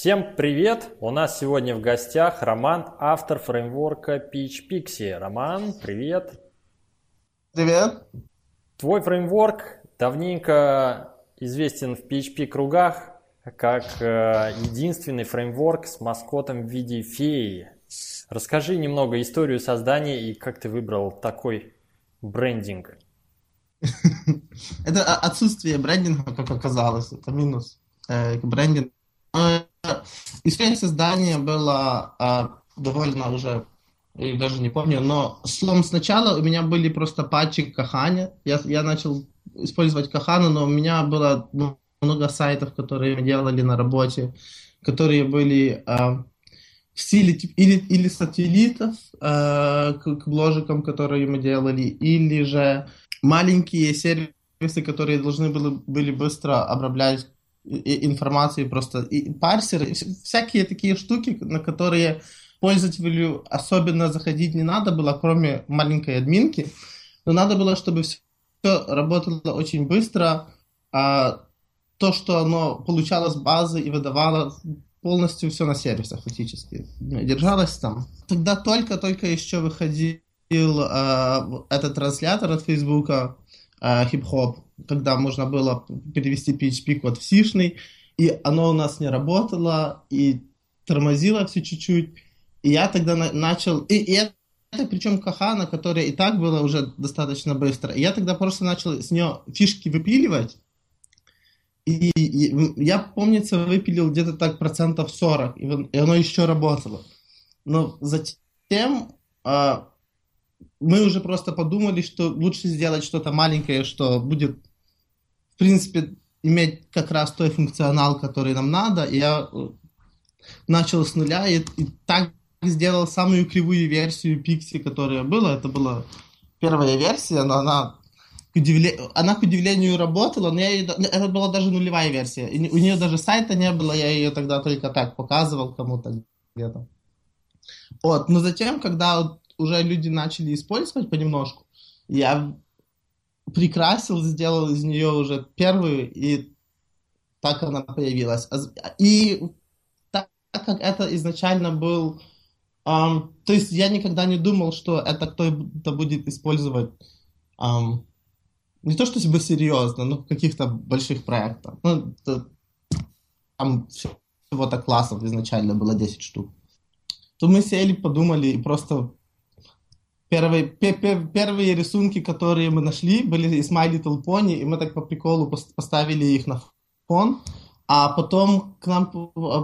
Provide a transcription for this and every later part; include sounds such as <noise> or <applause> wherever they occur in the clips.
Всем привет! У нас сегодня в гостях Роман, автор фреймворка PeachPixie. Роман, привет! Привет! Твой фреймворк давненько известен в PHP кругах как э, единственный фреймворк с маскотом в виде феи. Расскажи немного историю создания и как ты выбрал такой брендинг. <laughs> Это отсутствие брендинга, как оказалось, это минус э, брендинг. История создания была э, довольно уже, я даже не помню, но словом сначала у меня были просто патчи Кахани. Я, я начал использовать Кахану, но у меня было ну, много сайтов, которые мы делали на работе, которые были э, в стиле или, или сателлитов э, к, к бложикам, которые мы делали, или же маленькие сервисы, которые должны были, были быстро обраблять информацию, просто и парсеры, всякие такие штуки, на которые пользователю особенно заходить не надо было, кроме маленькой админки, но надо было, чтобы все работало очень быстро, а то, что оно получало с базы и выдавало полностью все на сервисах фактически, держалось там. Тогда только-только еще выходил э, этот транслятор от Фейсбука, э, хип-хоп, когда можно было перевести PHP-код в сишный, и оно у нас не работало, и тормозило все чуть-чуть. И я тогда на- начал... И, и это причем Кахана, которая и так была уже достаточно быстро. И я тогда просто начал с нее фишки выпиливать. И, и я, помнится, выпилил где-то так процентов 40, и, и оно еще работало. Но затем э, мы уже просто подумали, что лучше сделать что-то маленькое, что будет принципе, иметь как раз той функционал, который нам надо. И я э, начал с нуля и, и так сделал самую кривую версию Pixie, которая была. Это была первая версия, но она к, удивле... она, к удивлению, работала, но я ее... это была даже нулевая версия. И у нее даже сайта не было, я ее тогда только так показывал кому-то где-то. Вот. Но затем, когда уже люди начали использовать понемножку, я прикрасил, сделал из нее уже первую, и так она появилась. И так как это изначально был... Um, то есть я никогда не думал, что это кто-то будет использовать um, не то, что бы серьезно, но в каких-то больших проектах. Ну, это, там всего-то классов изначально было 10 штук. То мы сели, подумали и просто Первые, первые рисунки, которые мы нашли, были из My Little Pony, и мы так по приколу поставили их на фон. А потом к нам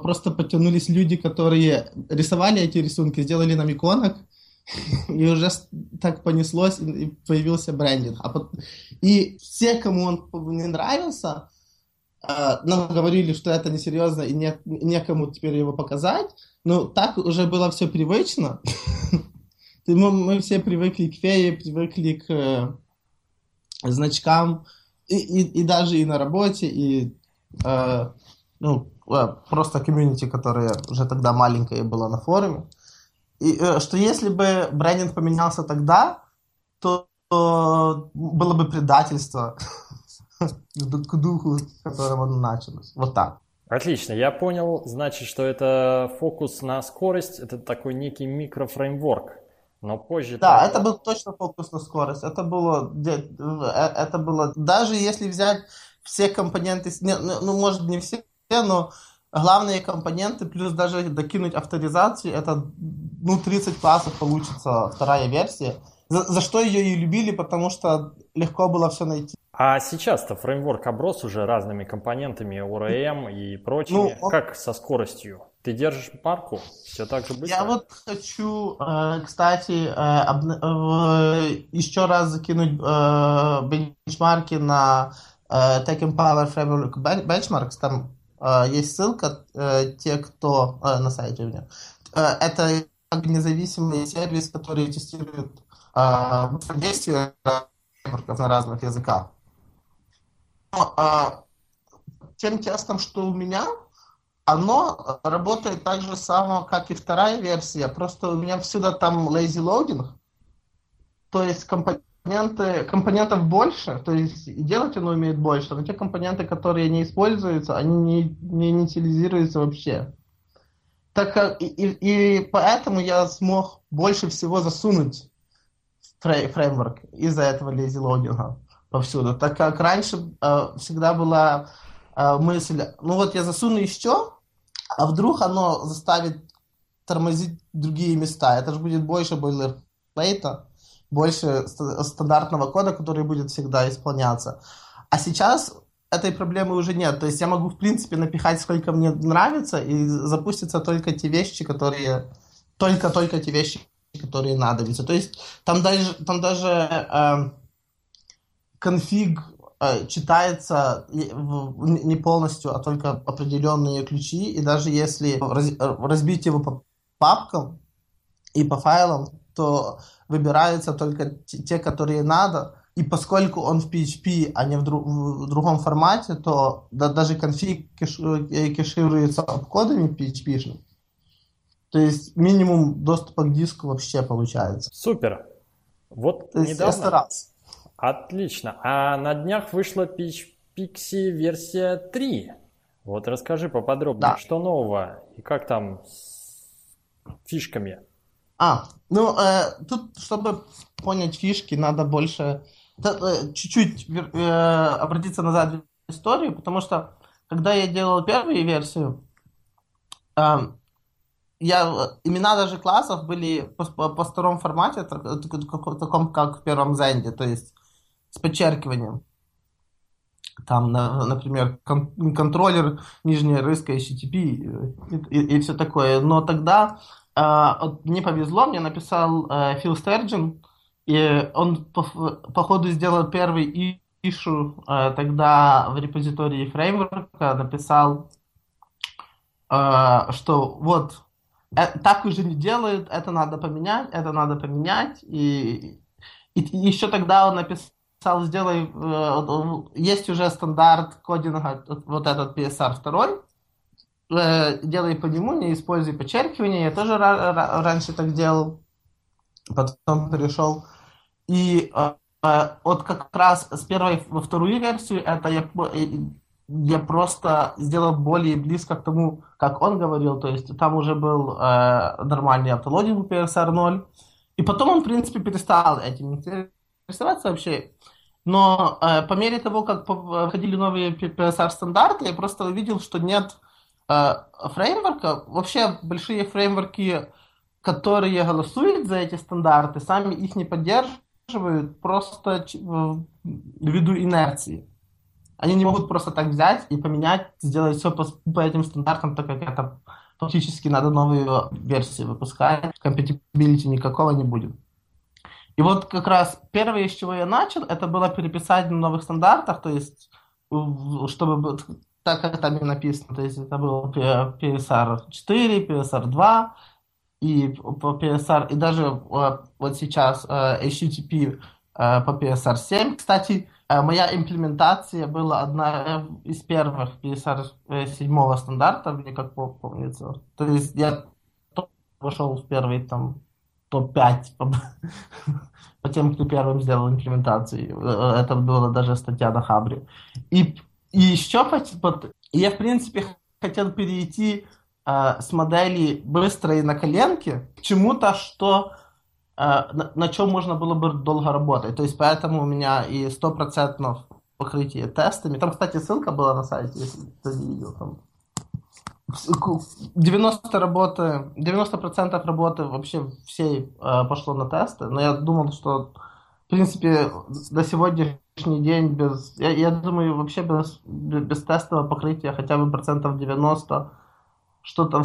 просто потянулись люди, которые рисовали эти рисунки, сделали нам иконок, <laughs> и уже так понеслось, и появился брендинг. А потом... И все, кому он не нравился, э, нам говорили, что это несерьезно, и не, некому теперь его показать. Но так уже было все привычно. <laughs> мы, мы все привыкли к фее, привыкли к э, значкам, и, и, и даже и на работе, и э, ну, э, просто комьюнити, которое уже тогда маленькое было на форуме. И э, что если бы брендинг поменялся тогда, то, то было бы предательство <laughs> к духу, с которым оно началось. Вот так. Отлично, я понял, значит, что это фокус на скорость, это такой некий микрофреймворк, но позже... Да, это был точно фокус на скорость. Это было, э, это было, даже если взять все компоненты, ну, ну, может, не все, но главные компоненты, плюс даже докинуть авторизацию, это, ну, 30 классов получится вторая версия. За, за что ее и любили, потому что легко было все найти. А сейчас-то фреймворк оброс уже разными компонентами, ORM и прочими. Ну, он... Как со скоростью? Ты держишь парку? Все так же быстро? Я вот хочу, э, кстати, э, еще раз закинуть э, бенчмарки на Tech Empower Framework Benchmarks. Там есть ссылка, те, кто на сайте у меня. Это независимый сервис, который тестирует действия на разных языках. Но, тем тестом, что у меня, оно работает так же само, как и вторая версия, просто у меня всегда там lazy loading, то есть компоненты, компонентов больше, то есть делать оно умеет больше, но те компоненты, которые не используются, они не, не инициализируются вообще. Так и, и, и поэтому я смог больше всего засунуть фрей, фреймворк из-за этого lazy логинга повсюду. Так как раньше э, всегда была э, мысль, ну вот я засуну еще, а вдруг оно заставит тормозить другие места. Это же будет больше бойлерплейта, больше стандартного кода, который будет всегда исполняться. А сейчас этой проблемы уже нет. То есть я могу, в принципе, напихать, сколько мне нравится, и запустятся только те вещи, которые... Только-только те вещи, которые надо. То есть там даже, там даже э, конфиг читается не полностью, а только определенные ключи. И даже если раз, разбить его по папкам и по файлам, то выбираются только те, которые надо. И поскольку он в PHP, а не в, дру в другом формате, то да, даже конфиг кеш э, кешируется обкодами PHP. То есть минимум доступа к диску вообще получается. Супер. Вот то недавно... я старался. Отлично. А на днях вышла Pixie версия 3. Вот расскажи поподробнее, да. что нового и как там с фишками. А, ну, э, тут, чтобы понять фишки, надо больше Э, чуть-чуть э, обратиться назад в историю, потому что когда я делал первую версию, э, я, имена даже классов были по, по, по старом формате, таком, как в первом Зенде, то есть с подчеркиванием. Там, например, кон, контроллер, нижняя рыска, HTTP и, и, и все такое. Но тогда э, мне повезло, мне написал э, Фил Стерджин, и он, по, по ходу, сделал первый ишу э, тогда в репозитории фреймворка, написал, э, что вот, э, так уже не делают, это надо поменять, это надо поменять. И, и, и еще тогда он написал, сделай, э, есть уже стандарт кодинга, вот этот PSR 2, э, делай по нему, не используй подчеркивание. Я тоже раньше так делал. Потом перешел и э, вот как раз с первой во вторую версию это я, я просто сделал более близко к тому, как он говорил, то есть там уже был э, нормальный автологинг PSR 0, и потом он, в принципе, перестал этим интересоваться вообще. Но э, по мере того, как входили новые PSR стандарты, я просто увидел, что нет э, фреймворка. Вообще большие фреймворки, которые голосуют за эти стандарты, сами их не поддерживают просто ввиду инерции. Они не могут просто так взять и поменять, сделать все по, по этим стандартам, так как это фактически надо новую версию выпускать, compatibility никакого не будет. И вот как раз первое, с чего я начал, это было переписать на новых стандартах, то есть чтобы так как там и написано, то есть это был PSR 4, PSR 2, и по PSR, и даже э, вот сейчас э, HTTP э, по PSR 7. Кстати, моя имплементация была одна из первых PSR 7 стандарта, мне как помнится. То есть я вошел в первый там топ-5 по, <laughs> по тем, кто первым сделал имплементацию. Это была даже статья на Хабре. И, и еще вот, я, в принципе, хотел перейти э, с модели быстрой на коленке к чему-то, что э, на, на чем можно было бы долго работать. То есть поэтому у меня и 100% покрытие тестами. Там, кстати, ссылка была на сайте, если кто не видел. Там 90 работы, 90% работы вообще всей э, пошло на тесты, но я думал, что в принципе до сегодняшний день без, я, я думаю, вообще без, без тестового покрытия хотя бы процентов 90 что-то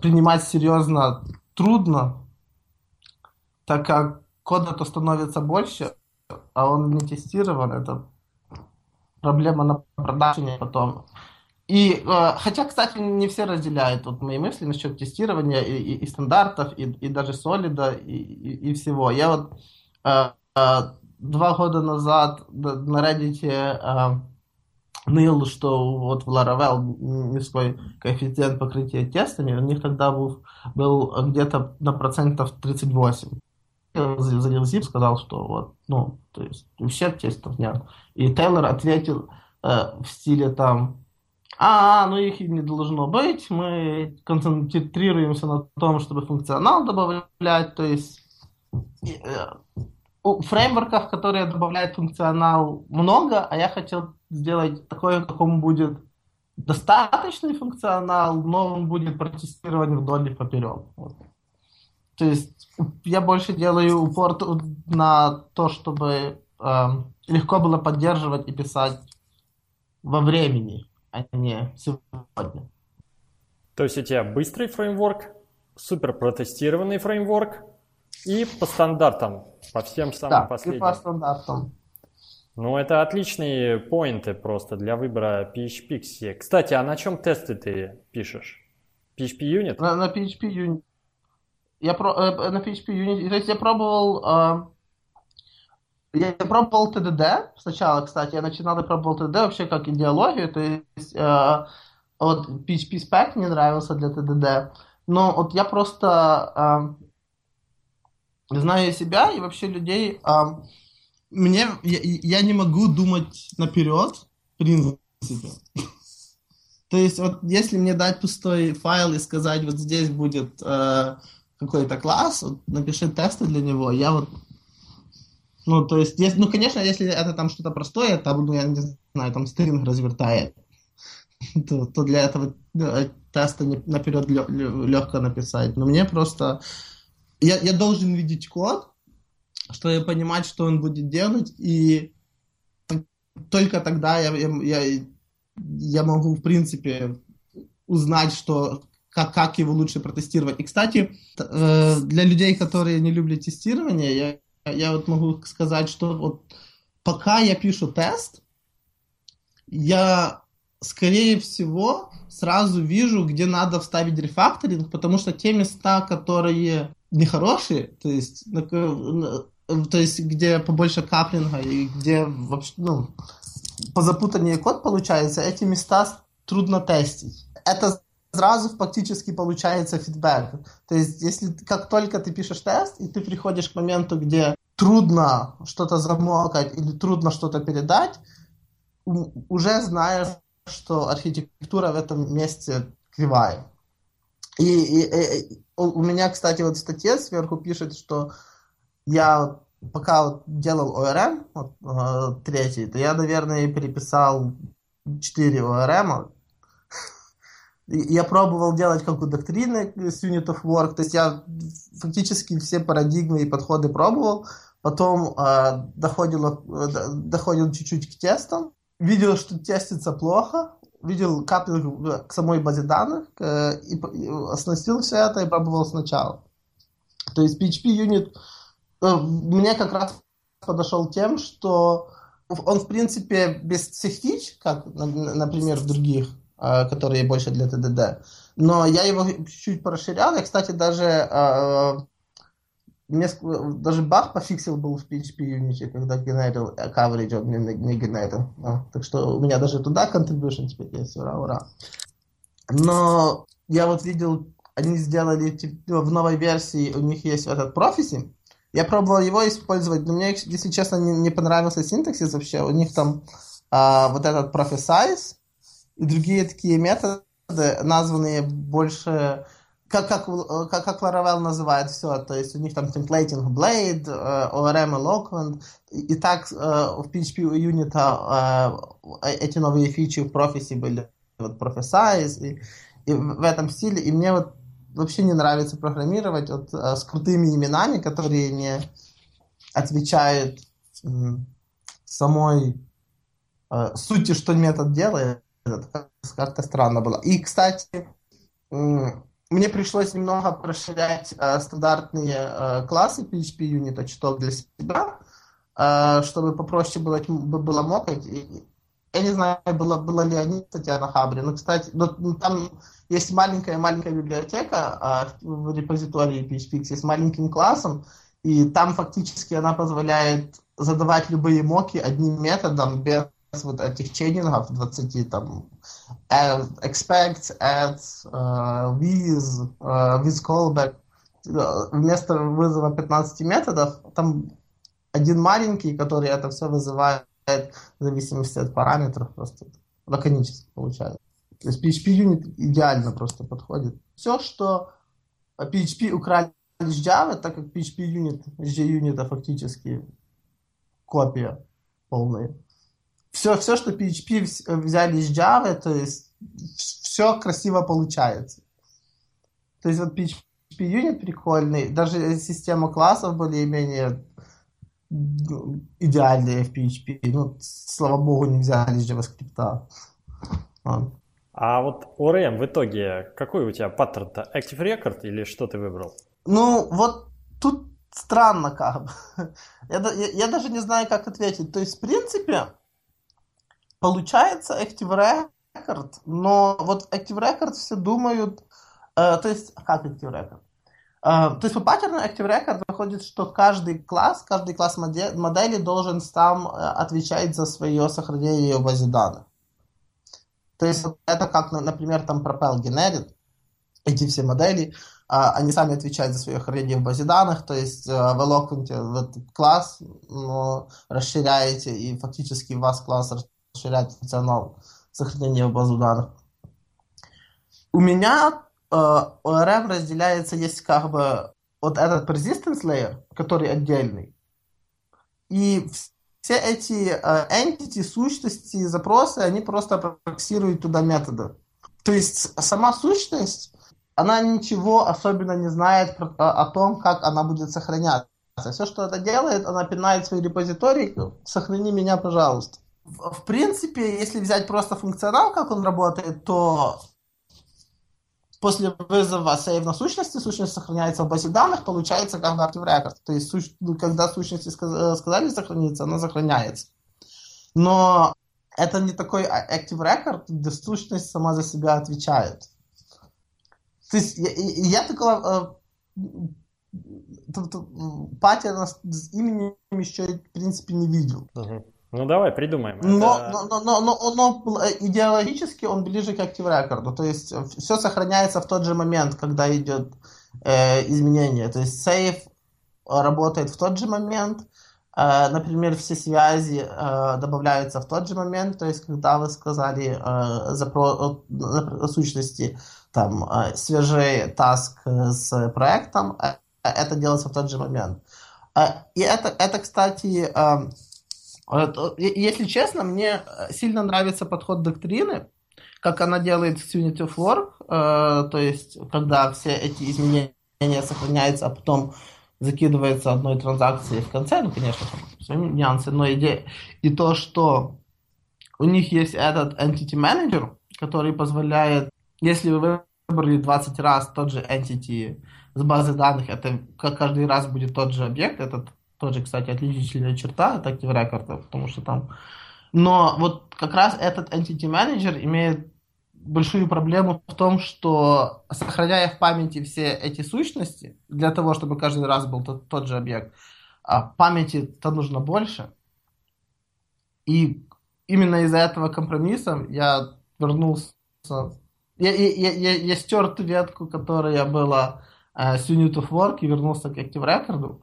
принимать серьезно трудно, так как кода-то становится больше, а он не тестирован, это проблема на продаже потом. И э, хотя, кстати, не все разделяют вот мои мысли насчет тестирования и, и, и стандартов, и, и даже солида, и, и, и всего. Я вот э, э, два года назад на Reddit э, ныл, что вот в Laravel низкий коэффициент покрытия тестами, у них тогда был, был где-то на процентов 38. Залил zip, сказал, что вот, ну, то есть всех тестов нет. И Тейлор ответил э, в стиле там, А, ну их и не должно быть. Мы концентрируемся на том, чтобы функционал добавлять. То есть э, фреймворков, которые добавляют функционал, много, а я хотел сделать такой, в каком будет достаточный функционал, но он будет протестирован вдоль и поперек. Вот. То есть я больше делаю упор на то, чтобы э, легко было поддерживать и писать во времени, а не сегодня. То есть у тебя быстрый фреймворк, супер протестированный фреймворк и по стандартам, по всем самым да, последним. И по стандартам. Ну, это отличные поинты просто для выбора PHP. Кстати, а на чем тесты ты пишешь? PHP Unit? На, на PHP Unit. Я про, э, на PHP Unit. То есть я пробовал... Я пробовал TDD сначала, кстати. Я начинал и пробовал TDD вообще как идеологию. То есть э, вот PHP Spec мне нравился для TDD. Но вот я просто э, знаю себя и вообще людей... Э, мне, я, я не могу думать наперед, в принципе. <laughs> То есть, вот если мне дать пустой файл и сказать, вот здесь будет э, какой-то класс, вот, напиши тесты для него, я вот ну, то есть, если, ну, конечно, если это там что-то простое, там, ну, я не знаю, там стринг развертает, <laughs> то, то для этого да, теста наперед легко написать. Но мне просто... Я, я должен видеть код, чтобы понимать, что он будет делать, и только тогда я, я, я, я могу, в принципе, узнать, что, как, как его лучше протестировать. И, кстати, э, для людей, которые не любят тестирование, я, я вот могу сказать, что вот пока я пишу тест, я, скорее всего, сразу вижу, где надо вставить рефакторинг, потому что те места, которые нехорошие, то есть то есть где побольше каплинга и где вообще, ну, позапутаннее код получается, эти места трудно тестить. Это сразу фактически получается фидбэк. То есть, если как только ты пишешь тест, и ты приходишь к моменту, где трудно что-то замокать или трудно что-то передать, уже знаешь, что архитектура в этом месте кривая. И, и, и у меня, кстати, вот в статье сверху пишет, что я пока вот делал ORM, вот, э, третий, то я, наверное, переписал 4 ORM. Я пробовал делать как у доктрины с Unit of Work, то есть я фактически все парадигмы и подходы пробовал, потом э, доходил, э, доходил чуть-чуть к тестам, видел, что тестится плохо, видел каплинг к самой базе данных э, и, и оснастил все это и пробовал сначала. То есть PHP Unit Э, мне как раз подошел тем, что он, в принципе, без всех фич, как, например, в других, которые больше для TDD, но я его чуть-чуть порасширял. Я, кстати, даже э, мне даже баг пофиксил был в PHP Unity, когда генерил coverage, он мне не генерил. Так что у меня даже туда contribution теперь есть, ура, ура. Но я вот видел, они сделали типа, в новой версии, у них есть этот Prophecy, я пробовал его использовать, но мне, если честно, не, не понравился синтаксис вообще. У них там а, вот этот prophesize и другие такие методы, названные больше как, как, как, как Laravel называет все, то есть у них там templating Blade, ORM Eloquent, и, и так э, в PHP Unit э, эти новые фичи в Prophecy были, вот Prophesize, и, и в этом стиле, и мне вот вообще не нравится программировать вот, э, с крутыми именами, которые не отвечают э, самой э, сути, что метод делает. Как-то странно было. И, кстати, э, мне пришлось немного расширять э, стандартные э, классы PHP Unit чуток для себя, э, чтобы попроще было, было мокать. И, я не знаю, было, было ли они, кстати, на Хабре, но, кстати, но, ну, там есть маленькая-маленькая библиотека а, в репозитории PHP с маленьким классом, и там фактически она позволяет задавать любые моки одним методом без вот этих чейнингов 20 там expect, add, uh, with, uh, with callback. Вместо вызова 15 методов там один маленький, который это все вызывает в зависимости от параметров, просто лаконически получается. То есть PHP Unit идеально просто подходит. Все, что PHP украли из Java, так как PHP Unit, JUnit фактически копия полная. Все, все, что PHP взяли из Java, то есть все красиво получается. То есть вот PHP Unit прикольный, даже система классов более-менее идеальная в PHP. Ну, слава богу, не взяли из JavaScript. А вот ORM в итоге, какой у тебя паттерн-то? Active Record или что ты выбрал? Ну, вот тут странно как бы. Я, <laughs> я, я даже не знаю, как ответить. То есть, в принципе, получается Active Record, но вот Active Record все думают, э, то есть, как Active Record? Э, то есть по паттерну Active Record выходит, что каждый класс, каждый класс модели, модели должен сам э, отвечать за свое сохранение в базе данных. То есть это как, например, там Propel генерит эти все модели, а, они сами отвечают за свое хранение в базе данных, то есть э, в Eloquent в этот класс ну, расширяете, и фактически у вас класс расширяет функционал сохранения в базу данных. У меня э, ORM разделяется, есть как бы вот этот persistence layer, который отдельный, и все эти э, entity, сущности, запросы, они просто проксируют туда методы. То есть сама сущность, она ничего особенно не знает про, о, о том, как она будет сохраняться. Все, что это делает, она пинает свой репозиторий, сохрани меня, пожалуйста. В, принципе, если взять просто функционал, как он работает, то после вызова сейв на сущности, сущность сохраняется в базе данных, получается как Active Record. То есть, суч... когда сущности э, сказали сохраниться, она сохраняется. Но это не такой а, Active Record, где сущность сама за себя отвечает. То есть я, я такого э, паттерна с именем еще, в принципе, не видел. Uh-huh. Ну давай, придумаем. Но, Это... но, но, но, но, но идеологически он ближе к Active Record. То есть все сохраняется в тот же момент, когда идет э, изменение. То есть сейф работает в тот же момент. Э, например, все связи э, добавляются в тот же момент. То есть когда вы сказали э, запро- э, сущности там э, свежий таск с проектом, э, это делается в тот же момент. Э, и это, это кстати, э, если честно, мне э, сильно нравится подход доктрины, как она делает в Unity of Work, э, то есть, когда все эти изменения сохраняются, а потом закидывается одной транзакции в конце, ну, конечно, там свои нюансы, но идея, и то, что у них есть этот Entity Manager, который позволяет, если вы выбрали 20 раз тот же Entity с базы данных, это каждый раз будет тот же объект, этот тоже, кстати, отличительная черта Active Record, потому что там... Но вот как раз этот Entity Manager имеет большую проблему в том, что сохраняя в памяти все эти сущности, для того, чтобы каждый раз был тот, тот же объект, а памяти-то нужно больше. И именно из-за этого компромисса я вернулся... Я, я, я, я стер ту ветку, которая была э, с Unit of Work и вернулся к Active Record.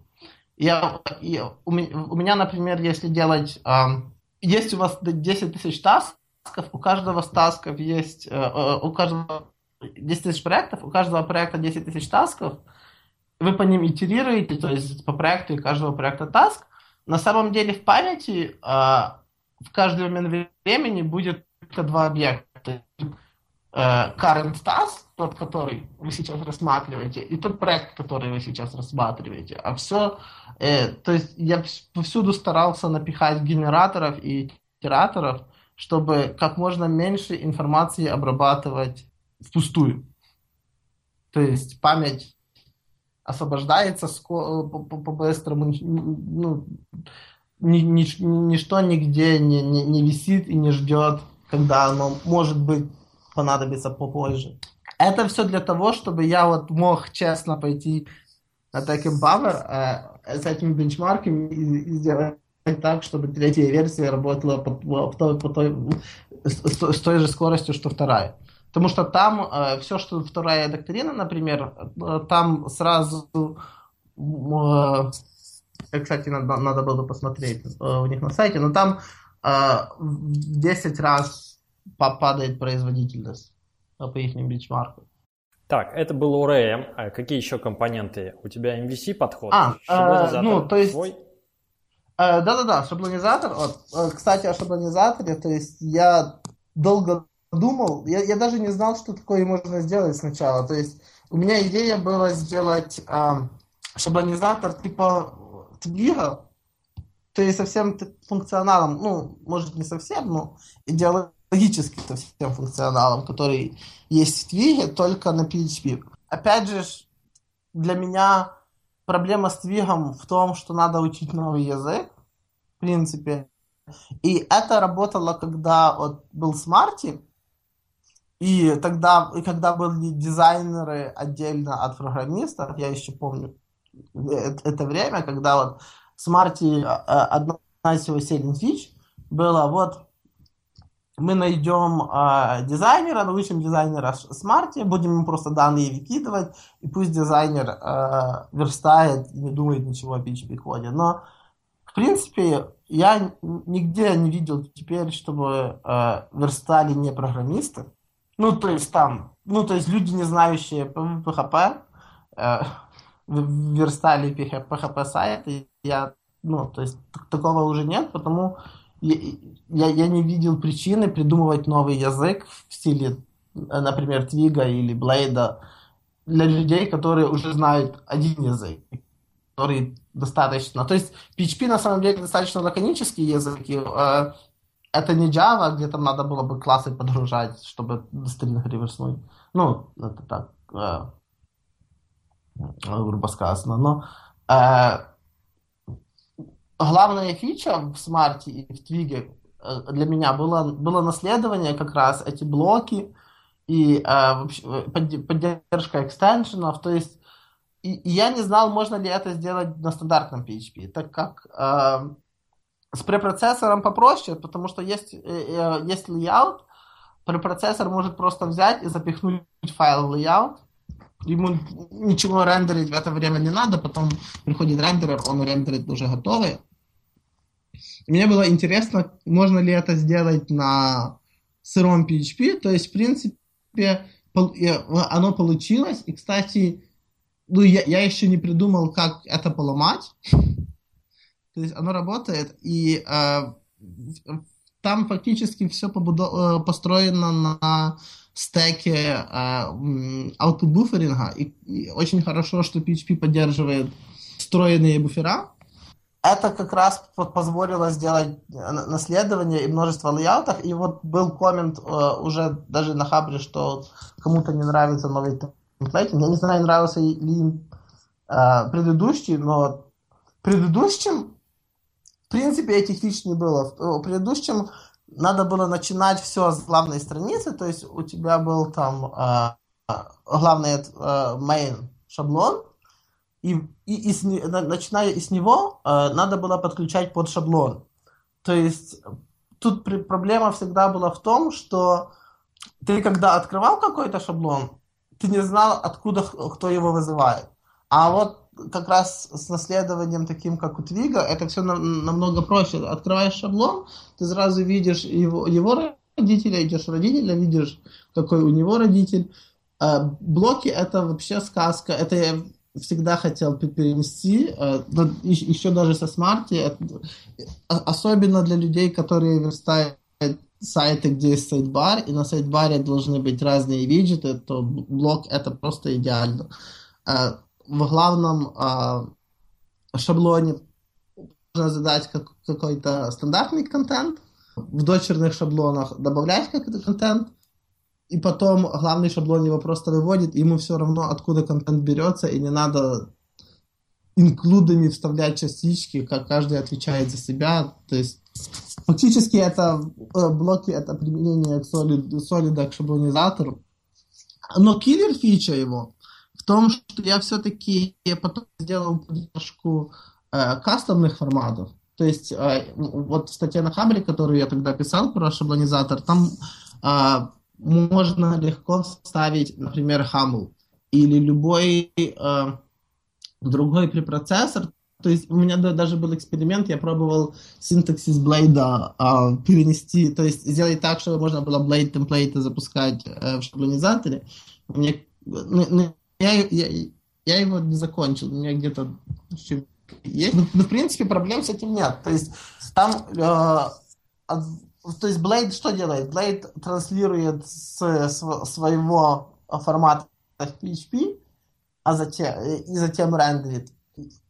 Я, я, у, у меня, например, если делать... Э, есть у вас 10 тысяч тасков, у каждого тасков есть... Э, э у каждого 10 тысяч проектов, у каждого проекта 10 тысяч тасков, вы по ним итерируете, то есть по проекту и каждого проекта таск. На самом деле в памяти э, в каждый момент времени будет только два объекта. Э, current task, тот, который вы сейчас рассматриваете, и тот проект, который вы сейчас рассматриваете. А все Э, то есть я повсюду старался напихать генераторов и итераторов, чтобы как можно меньше информации обрабатывать впустую. То есть память освобождается по-быстрому, ну, ни, ни, ничто нигде не, не, не висит и не ждет, когда оно может быть понадобится попозже. Это все для того, чтобы я вот мог честно пойти на Tekken Power, с этими бенчмарками и, и сделать так, чтобы третья версия работала по, по, по, по той, с, с той же скоростью, что вторая. Потому что там э, все, что вторая доктрина, например, э, там сразу, э, кстати, надо, надо было посмотреть э, у них на сайте, но там э, в 10 раз падает производительность. по их бенчмарку. Так, это был ORM. А какие еще компоненты? У тебя MVC подход? А, э, ну, то есть... Свой? Э, да-да-да, шаблонизатор. Вот. Э, кстати, о шаблонизаторе, то есть я долго думал, я, я даже не знал, что такое можно сделать сначала. То есть у меня идея была сделать э, шаблонизатор типа Твига, то есть совсем функционалом, ну, может не совсем, но идеологически совсем функционалом, который есть в Твиге, только на PHP. Опять же, для меня проблема с Твигом в том, что надо учить новый язык, в принципе. И это работало, когда вот был Smarty, и тогда, и когда были дизайнеры отдельно от программистов, я еще помню это, это время, когда вот Smarty а, а, одна из его selling фич была вот мы найдем э, дизайнера, научим дизайнера смарте, будем ему просто данные выкидывать, и пусть дизайнер э, верстает и не думает ничего о PHP-коде. Но, в принципе, я нигде не видел теперь, чтобы э, верстали не программисты. Ну, то есть там, ну, то есть люди, не знающие PHP, э, верстали PHP сайты, я, ну, то есть такого уже нет, потому я, я, я не видел причины придумывать новый язык в стиле, например, Твига или Блейда для людей, которые уже знают один язык, который достаточно... То есть PHP на самом деле достаточно лаконический язык, и, э, это не Java, где там надо было бы классы подгружать, чтобы стринг реверснуть. Ну, это так, э, грубо сказано. Но э, главная фича в смарте и в твиге э, для меня было, было наследование как раз эти блоки и э, поддержка экстеншенов. То есть и, и я не знал, можно ли это сделать на стандартном PHP, так как э, с препроцессором попроще, потому что есть, э, э есть layout, препроцессор может просто взять и запихнуть файл в layout, ему ничего рендерить в это время не надо, потом приходит рендерер, он рендерит уже готовый, мне было интересно, можно ли это сделать на сыром PHP. То есть, в принципе, оно получилось. И, кстати, ну, я, я еще не придумал, как это поломать. То есть оно работает, и э, там фактически все э, построено на стеке э, аутобуферинга, и очень хорошо, что PHP поддерживает встроенные буфера, это как раз позволило сделать э, наследование и множество лейаутов. И вот был коммент э, уже даже на Хабре, что кому-то не нравится новый темплейтинг. Я не знаю, нравился ли им э, предыдущий, но предыдущим, в принципе, этих фич не было. В предыдущем надо было начинать все с главной страницы, то есть у тебя был там главный main шаблон, и, и, и с, начиная с него э, надо было подключать под шаблон. То есть тут при, проблема всегда была в том, что ты когда открывал какой-то шаблон, ты не знал, откуда кто его вызывает. А вот как раз с наследованием таким, как у Twig а, это все на, намного проще. Открываешь шаблон, ты сразу видишь его, его родителя, идешь родителя, видишь, какой у него родитель. А блоки это вообще сказка. Это всегда хотел перенести, э, еще даже со Smarty, э, особенно для людей, которые верстают сайты, где есть sidebar, и на sidebar е должны быть разные виджеты, то блок это просто идеально. Э, в главном шаблоне можно задать какой-то стандартный контент, в дочерных шаблонах добавлять какой-то контент, и потом главный шаблон его просто выводит, ему все равно, откуда контент берется, и не надо инклюдами вставлять частички, как каждый отвечает за себя. То есть фактически это э, блоки, это применение к Solid, Solid к шаблонизатору. Но киллер фича его в том, что я все-таки потом сделал поддержку э, кастомных форматов. То есть э, вот в статье на Хабре, которую я тогда писал про шаблонизатор, там э, можно легко вставить, например, Хамл или любой э, другой препроцессор, То есть у меня даже был эксперимент, я пробовал синтаксис блейда э, перенести, то есть сделать так, чтобы можно было блейд темплейты запускать э, в шаблонизаторе. Мне, ну, ну, я, я, я его не закончил, у меня где-то есть. Но, но, в принципе, проблем с этим нет. То есть там э, то есть Blade что делает? Blade транслирует с, своего формата в PHP, а затем, и затем рендерит.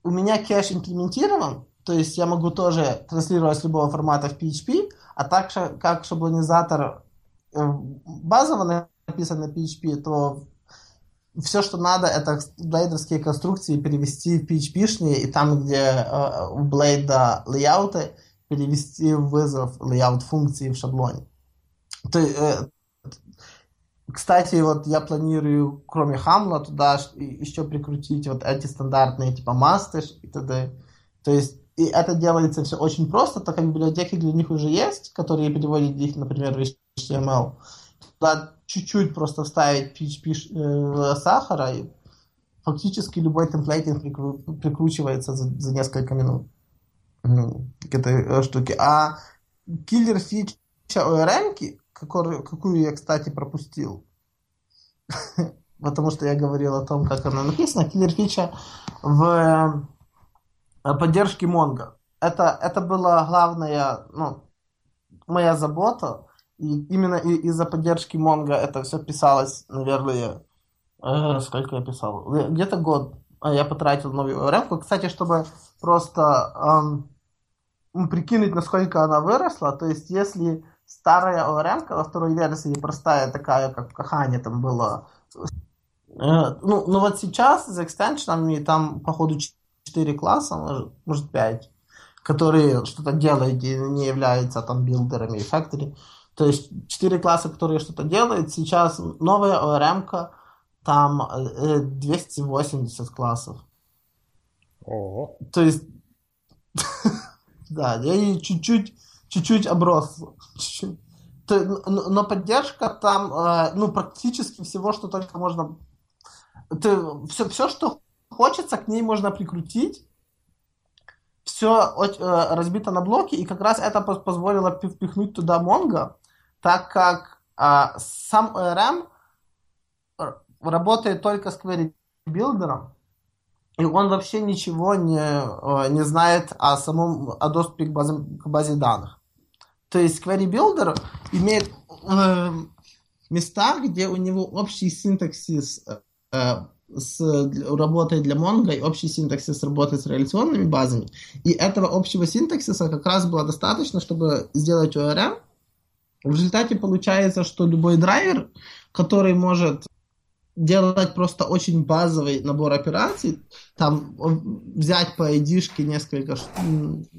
У меня кэш имплементирован, то есть я могу тоже транслировать с любого формата в PHP, а также как шаблонизатор э, базово написан на PHP, то все, что надо, это блейдерские конструкции перевести в PHP-шные, и там, где э, у блейда лейауты, перевести вызов layout функции в шаблоне. То, э, кстати, вот я планирую, кроме Хамла, туда еще прикрутить вот эти стандартные типа масты и т.д. То есть и это делается все очень просто, так как библиотеки для них уже есть, которые переводят их, например, в HTML. Туда чуть-чуть просто вставить PHP э, сахара, и фактически любой темплейтинг прикручивается за, за несколько минут к этой э, штуке. А киллер фича ORM, который, какую я, кстати, пропустил, <laughs> потому что я говорил о том, как она написана, киллер фича в э, поддержке Mongo. Это, это была главная, ну, моя забота, и именно из-за поддержки Mongo это все писалось, наверное, э, сколько я писал? Где-то год я потратил новую ремку. Кстати, чтобы просто эм, прикинуть, насколько она выросла. То есть, если старая ORM во второй версии простая такая, как в Кахане там было, э, ну, ну вот сейчас с экстеншенами там, походу, 4 класса, может, может 5, которые что-то делают и не являются там билдерами и factory. То есть 4 класса, которые что-то делают. Сейчас новая ORM там 280 э, классов. Ого. То есть <laughs> Да, я чуть-чуть, чуть-чуть оброс. <laughs> Чуть-чуть. Но поддержка там, э, ну, практически всего, что только можно... Ты, все, все, что хочется, к ней можно прикрутить. Все э, разбито на блоки, и как раз это позволило впихнуть туда Mongo, так как э, сам ORM работает только с query билдером, и он вообще ничего не, э, не знает о самом о доступе к базе, к базе данных. То есть Query Builder имеет э, места, где у него общий синтаксис э, с, работает для Mongo и общий синтаксис работает с реляционными базами. И этого общего синтаксиса как раз было достаточно, чтобы сделать ORM. В результате получается, что любой драйвер, который может делать просто очень базовый набор операций, там взять по id несколько,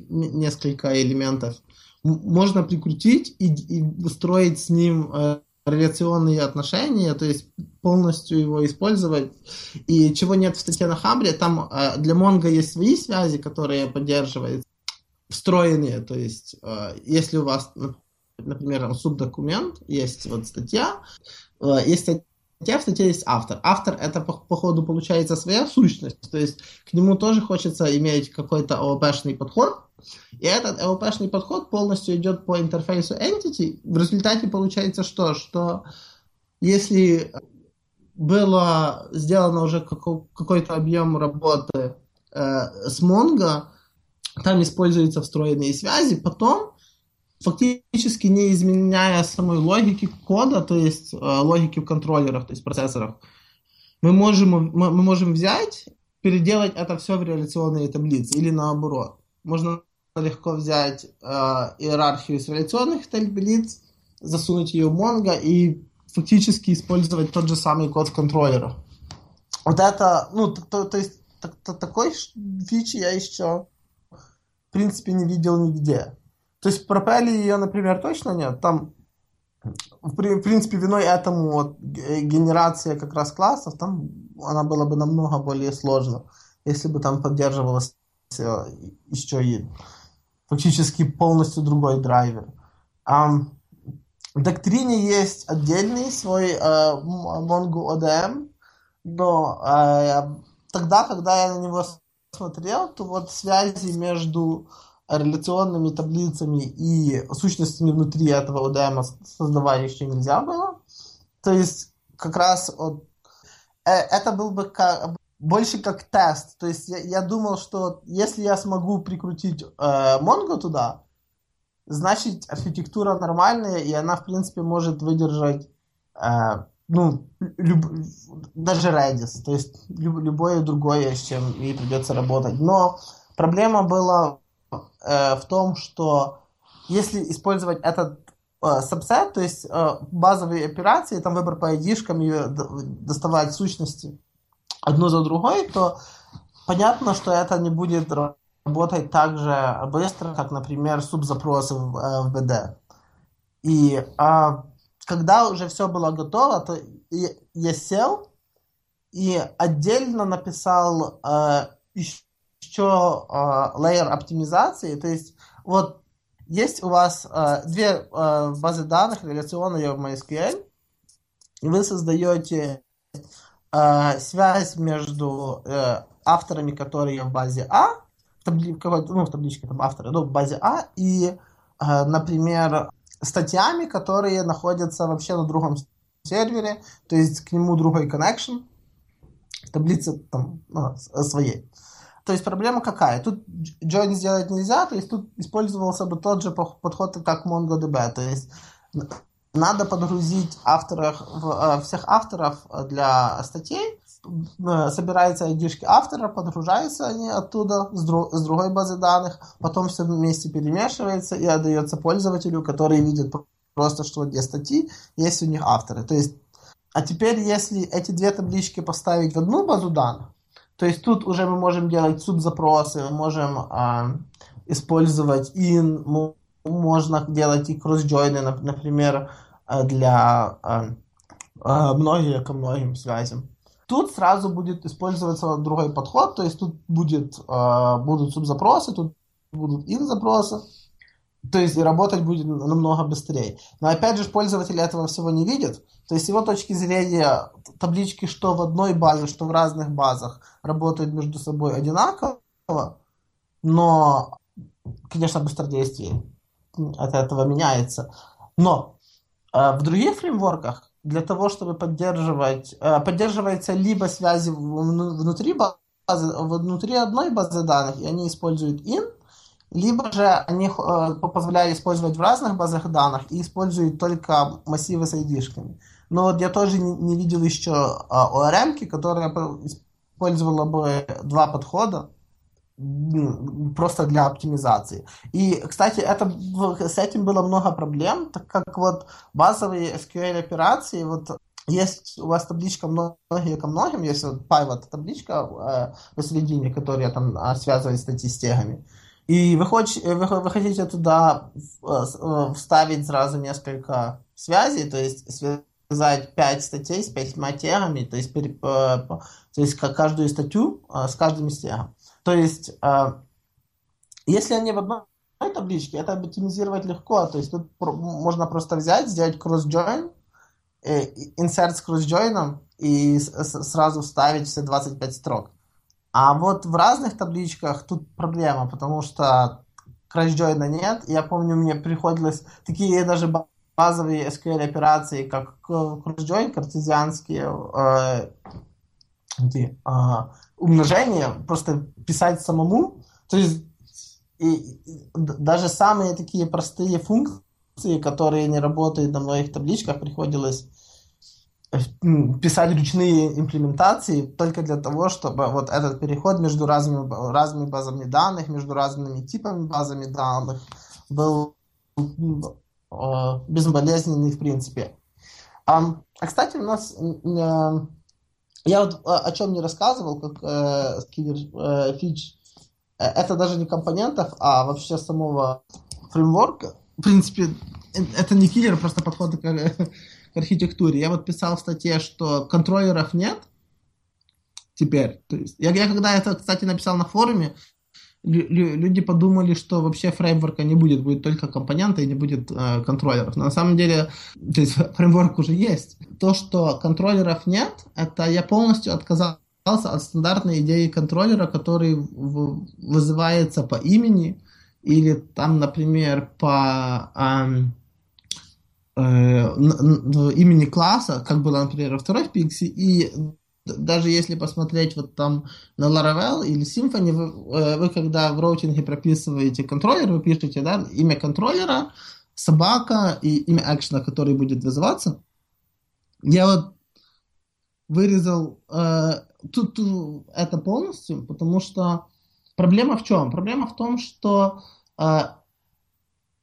несколько элементов, можно прикрутить и, и строить с ним э, реляционные отношения, то есть полностью его использовать. И чего нет в статье на Хабре, там э, для Mongo есть свои связи, которые поддерживают, встроенные, то есть э, если у вас, например, там субдокумент, есть вот статья, э, есть статья статья, в статье есть автор. Автор это, по, по получается своя сущность, то есть к нему тоже хочется иметь какой-то ООП-шный подход, и этот ООП-шный подход полностью идет по интерфейсу Entity. В результате получается что? Что если было сделано уже какой-то объем работы э, с Mongo, там используются встроенные связи, потом фактически не изменяя самой логики кода, то есть э, логики в контроллерах, то есть процессорах, мы можем, мы, мы можем взять, переделать это все в реляционные таблицы или наоборот. Можно легко взять э, иерархию из реляционных таблиц, засунуть ее в Mongo и фактически использовать тот же самый код в контроллерах. Вот это, ну, то, то, то есть так, то, такой фичи я еще в принципе не видел нигде. То есть в пропеле ее, например, точно нет. Там, в принципе, виной этому вот, генерация как раз классов, там она была бы намного более сложна, если бы там поддерживалась э, еще и фактически полностью другой драйвер. А, в доктрине есть отдельный свой э, Mongo ODM, но э, тогда, когда я на него смотрел, то вот связи между реляционными таблицами и сущностями внутри этого ODM создавать еще нельзя было. То есть как раз вот, э, это был бы как, больше как тест. То есть я, я думал, что если я смогу прикрутить э, Mongo туда, значит архитектура нормальная, и она, в принципе, может выдержать э, ну, люб, даже Redis, то есть люб, любое другое, с чем ей придется работать. Но проблема была э, в том, что если использовать этот э, subset, то есть э, базовые операции, там выбор по ID-шкам и доставать сущности одну за другой, то понятно, что это не будет работать так же быстро, как, например, субзапросы в, э, в BD. И э, когда уже все было готово, то я, сел и отдельно написал э, еще э, layer оптимизации. То есть вот есть у вас э, две э, базы данных, реляционные в MySQL, и вы создаете э, связь между э, авторами, которые в базе А, табли, ну, в табличке там авторы, ну, в базе А, и, э, например, статьями, которые находятся вообще на другом сервере, то есть к нему другой connection, таблица там ну, своей. То есть проблема какая? Тут join сделать нельзя, то есть тут использовался бы тот же подход, как MongoDB. То есть надо подгрузить авторов, э, всех авторов для статей, э, собираются ID-шки автора, подгружаются они оттуда с, друг, с другой базы данных, потом все вместе перемешивается и отдается пользователю, который видит просто, что где статьи, есть у них авторы. То есть, а теперь, если эти две таблички поставить в одну базу данных, то есть тут уже мы можем делать субзапросы, мы можем э, использовать in, можно делать и кросс-джойны, например, э, для э, э, многих ко многим связям. Тут сразу будет использоваться другой подход, то есть тут будет, будут субзапросы, тут будут in-запросы, то есть и работать будет намного быстрее. Но опять же, пользователь этого всего не видит. То есть его точки зрения таблички что в одной базе, что в разных базах работают между собой одинаково, но, конечно, быстродействие от этого меняется. Но э, в других фреймворках для того, чтобы поддерживать, э, поддерживается либо связи внутри базы, внутри одной базы данных, и они используют in, либо же они э, позволяют использовать в разных базах данных и используют только массивы с ID-шками. Но вот я тоже не, видел еще э, ORM, которая использовала бы два подхода просто для оптимизации. И, кстати, это, с этим было много проблем, так как вот базовые SQL операции, вот есть у вас табличка многие ко многим, есть вот pivot табличка э, посередине, которая там э, связывает статьи с тегами. И вы, хоч, вы, вы хотите туда э, э, вставить сразу несколько связей, то есть связать 5 статей с 5 тегами, то есть, пере, то есть каждую статью с каждым из тегом. То есть, если они в одной табличке, это оптимизировать легко. То есть тут можно просто взять, сделать cross-join, insert с cross-join и сразу вставить все 25 строк. А вот в разных табличках тут проблема, потому что крашджойна нет. Я помню, мне приходилось такие даже базовые SQL операции, как кросс-джойн, картезианские э, э, умножения, просто писать самому. То есть и, и, даже самые такие простые функции, которые не работают на многих табличках, приходилось писать ручные имплементации только для того, чтобы вот этот переход между разными, разными базами данных, между разными типами базами данных был э, безболезненный в принципе. А, а кстати, у нас э, я вот о чем не рассказывал, как э, э, э, это даже не компонентов, а вообще самого фреймворка. В принципе, э, это не киллер, просто подход к к архитектуре. Я вот писал в статье, что контроллеров нет теперь. То есть, я, я когда это, кстати, написал на форуме, люди подумали, что вообще фреймворка не будет, будет только компоненты и не будет э, контроллеров. Но на самом деле, то есть <laughs> фреймворк уже есть. То, что контроллеров нет, это я полностью отказался от стандартной идеи контроллера, который вызывается по имени или там, например, по эм, э, имени класса, как было, например, во второй в Pixie, и даже если посмотреть вот там на Laravel или Symfony, вы, э, вы когда в роутинге прописываете контроллер, вы пишете да, имя контроллера, собака и имя экшена, который будет вызываться. Я вот вырезал э, тут, тут это полностью, потому что проблема в чем? Проблема в том, что э,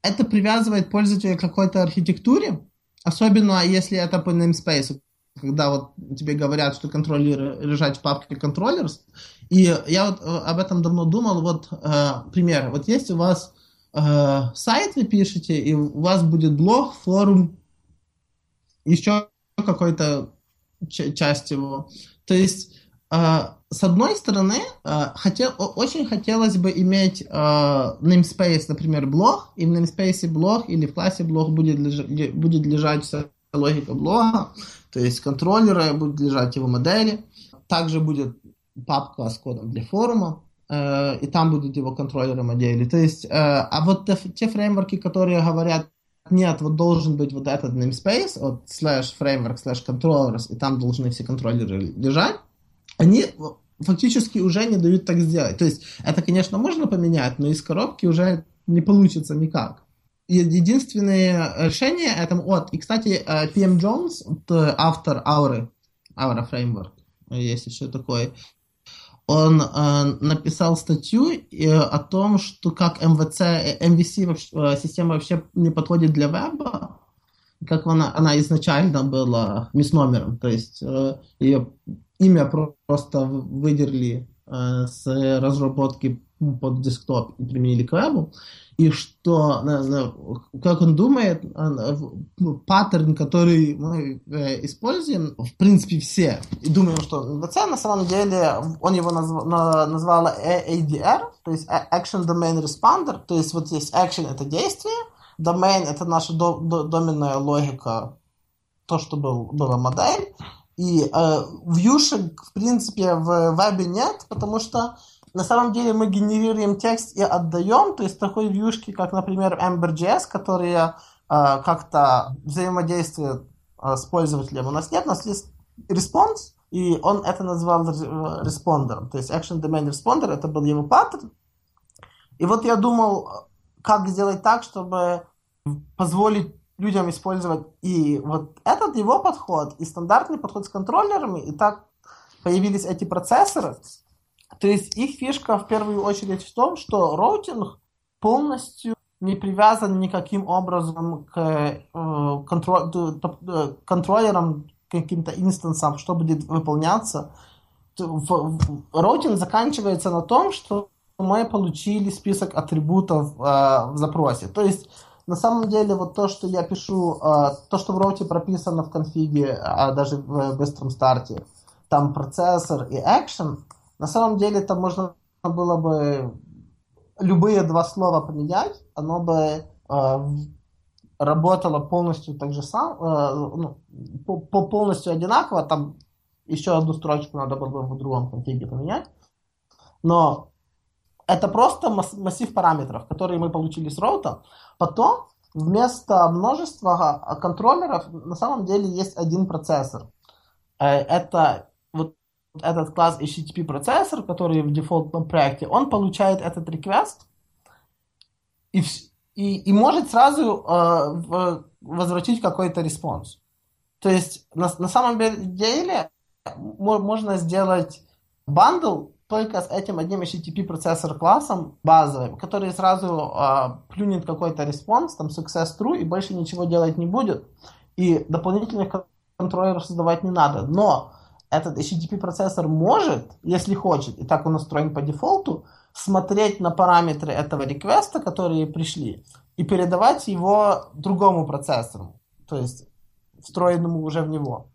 это привязывает пользователя к какой-то архитектуре, особенно если это по namespace, когда вот тебе говорят, что контроллеры лежат в папке controllers. И я вот э, об этом давно думал. Вот э, пример. Вот есть у вас э, сайт вы пишете, и у вас будет блог, форум, еще какой-то часть его. То есть, э, с одной стороны, э, хотел, очень хотелось бы иметь э, namespace, например, блог, и в namespace блог или в классе блог будет, лежа, будет лежать вся логика блога, то есть контроллеры будут лежать его модели, также будет папка с кодом для форума, э, и там будут его контроллеры модели. То есть, э, а вот те, те фреймворки, которые говорят, нет, вот должен быть вот этот namespace, вот slash framework, slash controllers, и там должны все контроллеры лежать, они фактически уже не дают так сделать. То есть это, конечно, можно поменять, но из коробки уже не получится никак. Единственное решение этому от. И, кстати, PM Jones, автор Aura, Aura Framework, есть еще такой, он э, написал статью э, о том, что как MVC, MVC э, система вообще не подходит для веба, как она, она изначально была мисс номером, то есть э, ее имя просто выдерли э, с разработки под десктоп и применили к и что, как он думает, ну, паттерн, который мы э, используем, в принципе, все, и думаем, что МВЦ на самом деле, он его назв, назвал ADR, то есть Action Domain Responder, то есть вот есть action это действие, domain это наша до, до, доменная логика, то, что был, была модель, и э, вьюшек, в принципе, в вебе нет, потому что на самом деле мы генерируем текст и отдаем, то есть такой вьюшки, как, например, Ember.js, которые э, как-то взаимодействуют э, с пользователем. У нас нет, у нас есть response, и он это назвал респондером. То есть Action Domain Responder, это был его паттерн. И вот я думал, как сделать так, чтобы позволить людям использовать и вот этот его подход, и стандартный подход с контроллерами, и так появились эти процессоры, то есть их фишка в первую очередь в том, что роутинг полностью не привязан никаким образом к э, контроль, контроллерам, каким-то инстансам, что будет выполняться. Роутинг заканчивается на том, что мы получили список атрибутов э, в запросе. То есть на самом деле вот то, что я пишу, э, то, что в роуте прописано в конфиге, а даже в быстром старте, там процессор и action, на самом деле это можно было бы любые два слова поменять, оно бы э, работало полностью так же сам, э, ну, по, по полностью одинаково, там еще одну строчку надо было бы в другом конфиге поменять. Но это просто массив параметров, которые мы получили с роута. Потом вместо множества контроллеров на самом деле есть один процессор. Э, это этот класс HTTP процессор, который в дефолтном проекте, он получает этот request и, и, и может сразу э, возвратить какой-то response. То есть на, на самом деле можно сделать bundle только с этим одним HTTP процессор классом базовым, который сразу э, плюнет какой-то response, там success true, и больше ничего делать не будет. И дополнительных контроллеров создавать не надо. Но этот HTTP процессор может, если хочет, и так он настроен по дефолту, смотреть на параметры этого request а, которые пришли, и передавать его другому процессору, то есть встроенному уже в него.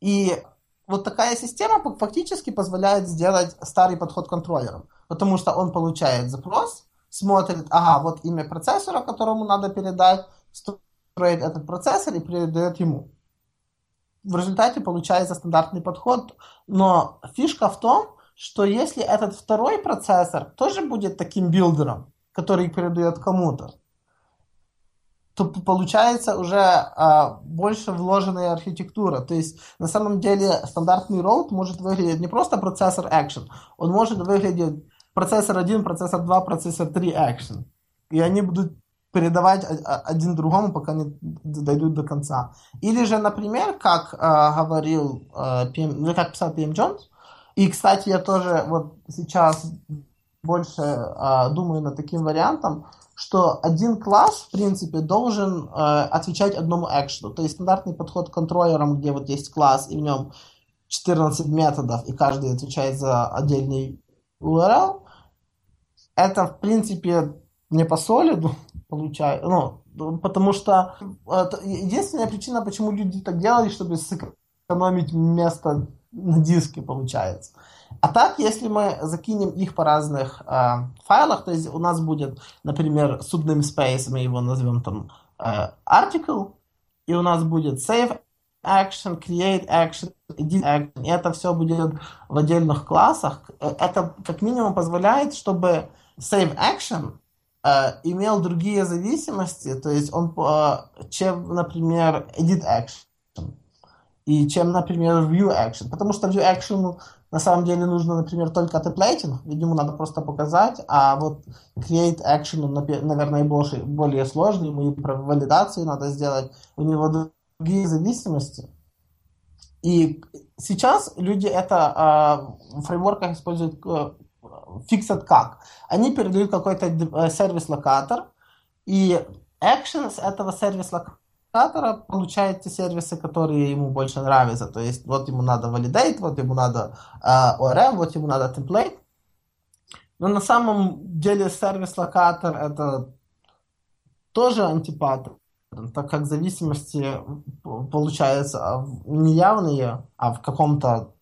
И вот такая система фактически позволяет сделать старый подход контроллером, потому что он получает запрос, смотрит, ага, вот имя процессора, которому надо передать, строит этот процессор и передает ему. В результате получается стандартный подход. Но фишка в том, что если этот второй процессор тоже будет таким билдером, который передает кому-то, то получается уже а, больше вложенная архитектура. То есть на самом деле стандартный роут может выглядеть не просто процессор action, он может выглядеть процессор 1, процессор 2, процессор 3 action. И они будут передавать один другому, пока не дойдут до конца. Или же, например, как э, говорил, э, PM, ну, как писал PM Джонс, и, кстати, я тоже вот сейчас больше э, думаю над таким вариантом, что один класс, в принципе, должен э, отвечать одному экшену. То есть стандартный подход к контроллерам, где вот есть класс, и в нем 14 методов, и каждый отвечает за отдельный URL, это, в принципе, не по солиду получает, ну, потому что это единственная причина, почему люди так делали, чтобы сэкономить место на диске, получается. А так, если мы закинем их по разных э, файлах, то есть у нас будет, например, subnamespace, мы его назовем там э, article, и у нас будет save action, create action, edit action, и это все будет в отдельных классах. Э, это как минимум позволяет, чтобы save action имел другие зависимости, то есть он, э, чем, например, edit action, и чем, например, view action. Потому что view action на самом деле нужно, например, только темплейтинг, ему надо просто показать, а вот create action, наверное, больше, более сложный, ему и валидацию надо сделать, у него другие зависимости. И сейчас люди это э, в фреймворках используют э, фиксят как? Они передают какой-то э, сервис-локатор, и action с этого сервис-локатора получает те сервисы, которые ему больше нравятся. То есть вот ему надо validate, вот ему надо uh, ORM, вот ему надо template. Но на самом деле сервис-локатор это тоже антипаттерн, так как зависимости получаются неявные, а в каком-то,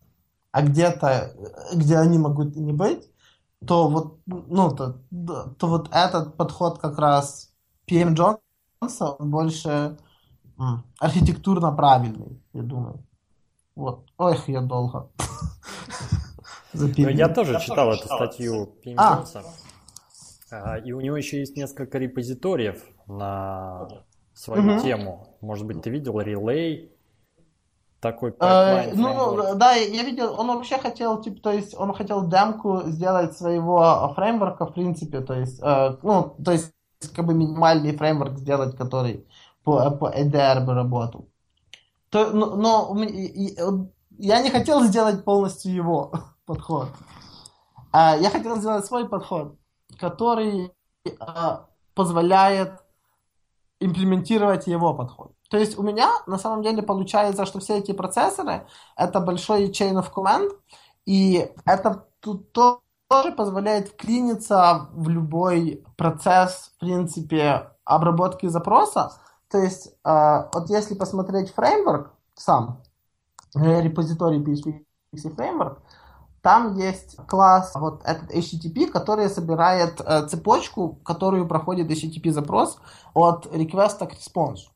а где-то, где они могут и не быть то вот, ну, то, то вот этот подход как раз PM Джонса, он больше м, архитектурно правильный, я думаю. Вот. Ой, я долго. <laughs> Ну, я тоже читал эту статью PM а. Джонса. И у него еще есть несколько репозиториев на свою тему. Может быть, ты видел Relay, такой пайплайн. Э, ну, да, я видел, он вообще хотел, типа, то есть он хотел демку сделать своего фреймворка, в принципе, то есть, э, ну, то есть, как бы минимальный фреймворк сделать, который по, по EDR бы работал. То, но, но я не хотел сделать полностью его <laughs> подход. А я хотел сделать свой подход, который а, позволяет имплементировать его подход. То есть у меня на самом деле получается, что все эти процессоры это большой chain of command, и это тут тоже позволяет вклиниться в любой процесс, в принципе, обработки запроса. То есть, э, вот если посмотреть фреймворк сам, э, репозиторий PHP Framework, там есть класс, вот этот HTTP, который собирает э, цепочку, которую проходит HTTP запрос от request к response.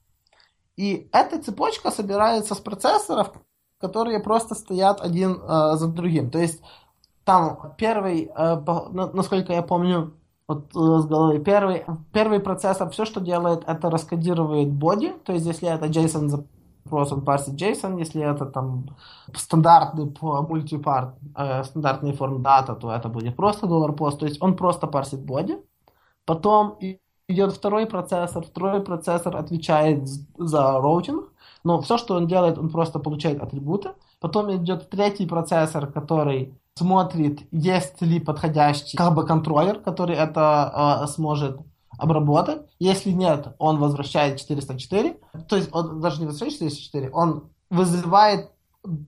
И эта цепочка собирается с процессоров, которые просто стоят один э, за другим. То есть там первый, э, насколько я помню, вот э, с головы, первый, первый процессор все, что делает, это раскодирует боди, то есть если это JSON запрос, он парсит JSON, если это там стандартный мультипарт, э, стандартный форм дата, то это будет просто доллар пост, то есть он просто парсит боди, потом идет второй процессор, второй процессор отвечает за роутинг, но все, что он делает, он просто получает атрибуты. Потом идет третий процессор, который смотрит, есть ли подходящий как бы контроллер, который это э, сможет обработать. Если нет, он возвращает 404. То есть он даже не возвращает 404, он вызывает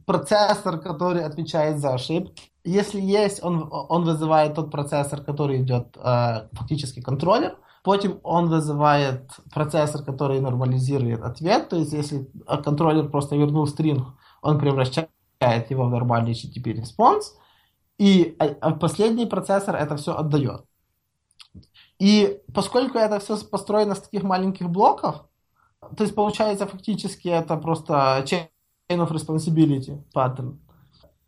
процессор, который отвечает за ошибки. Если есть, он, он вызывает тот процессор, который идет э, фактически контроллер. Потом он вызывает процессор, который нормализирует ответ. То есть, если контроллер просто вернул string, он превращает его в нормальный HTTP response. И а, а последний процессор это все отдает. И поскольку это все построено с таких маленьких блоков, то есть получается фактически это просто chain of responsibility pattern.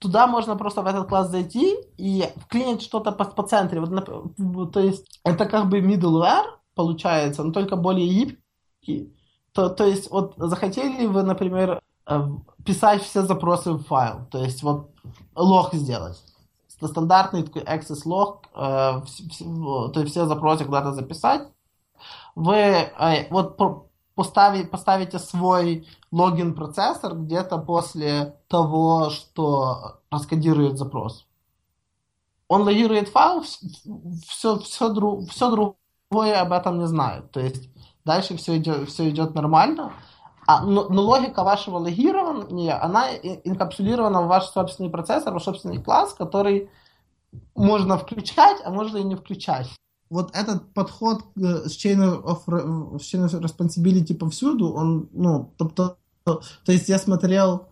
Туда можно просто в этот класс зайти и вклинить что-то по, по центре. Вот, то есть это как бы middleware получается, но только более гибкий. То, то есть вот захотели вы, например, э, писать все запросы в файл, то есть вот лог сделать. Стандартный такой access log, э, то есть все запросы куда-то записать. Вы э, вот поставить, поставите свой логин процессор где-то после того, что раскодирует запрос. Он логирует файл, все, все, все другое об этом не знает. То есть дальше все идет, все идет нормально. А, но, но логика вашего логирования, она инкапсулирована в ваш собственный процессор, в ваш собственный класс, который можно включать, а можно и не включать вот этот подход к chain of, chain of responsibility повсюду, он, ну, тобто, то, то есть я смотрел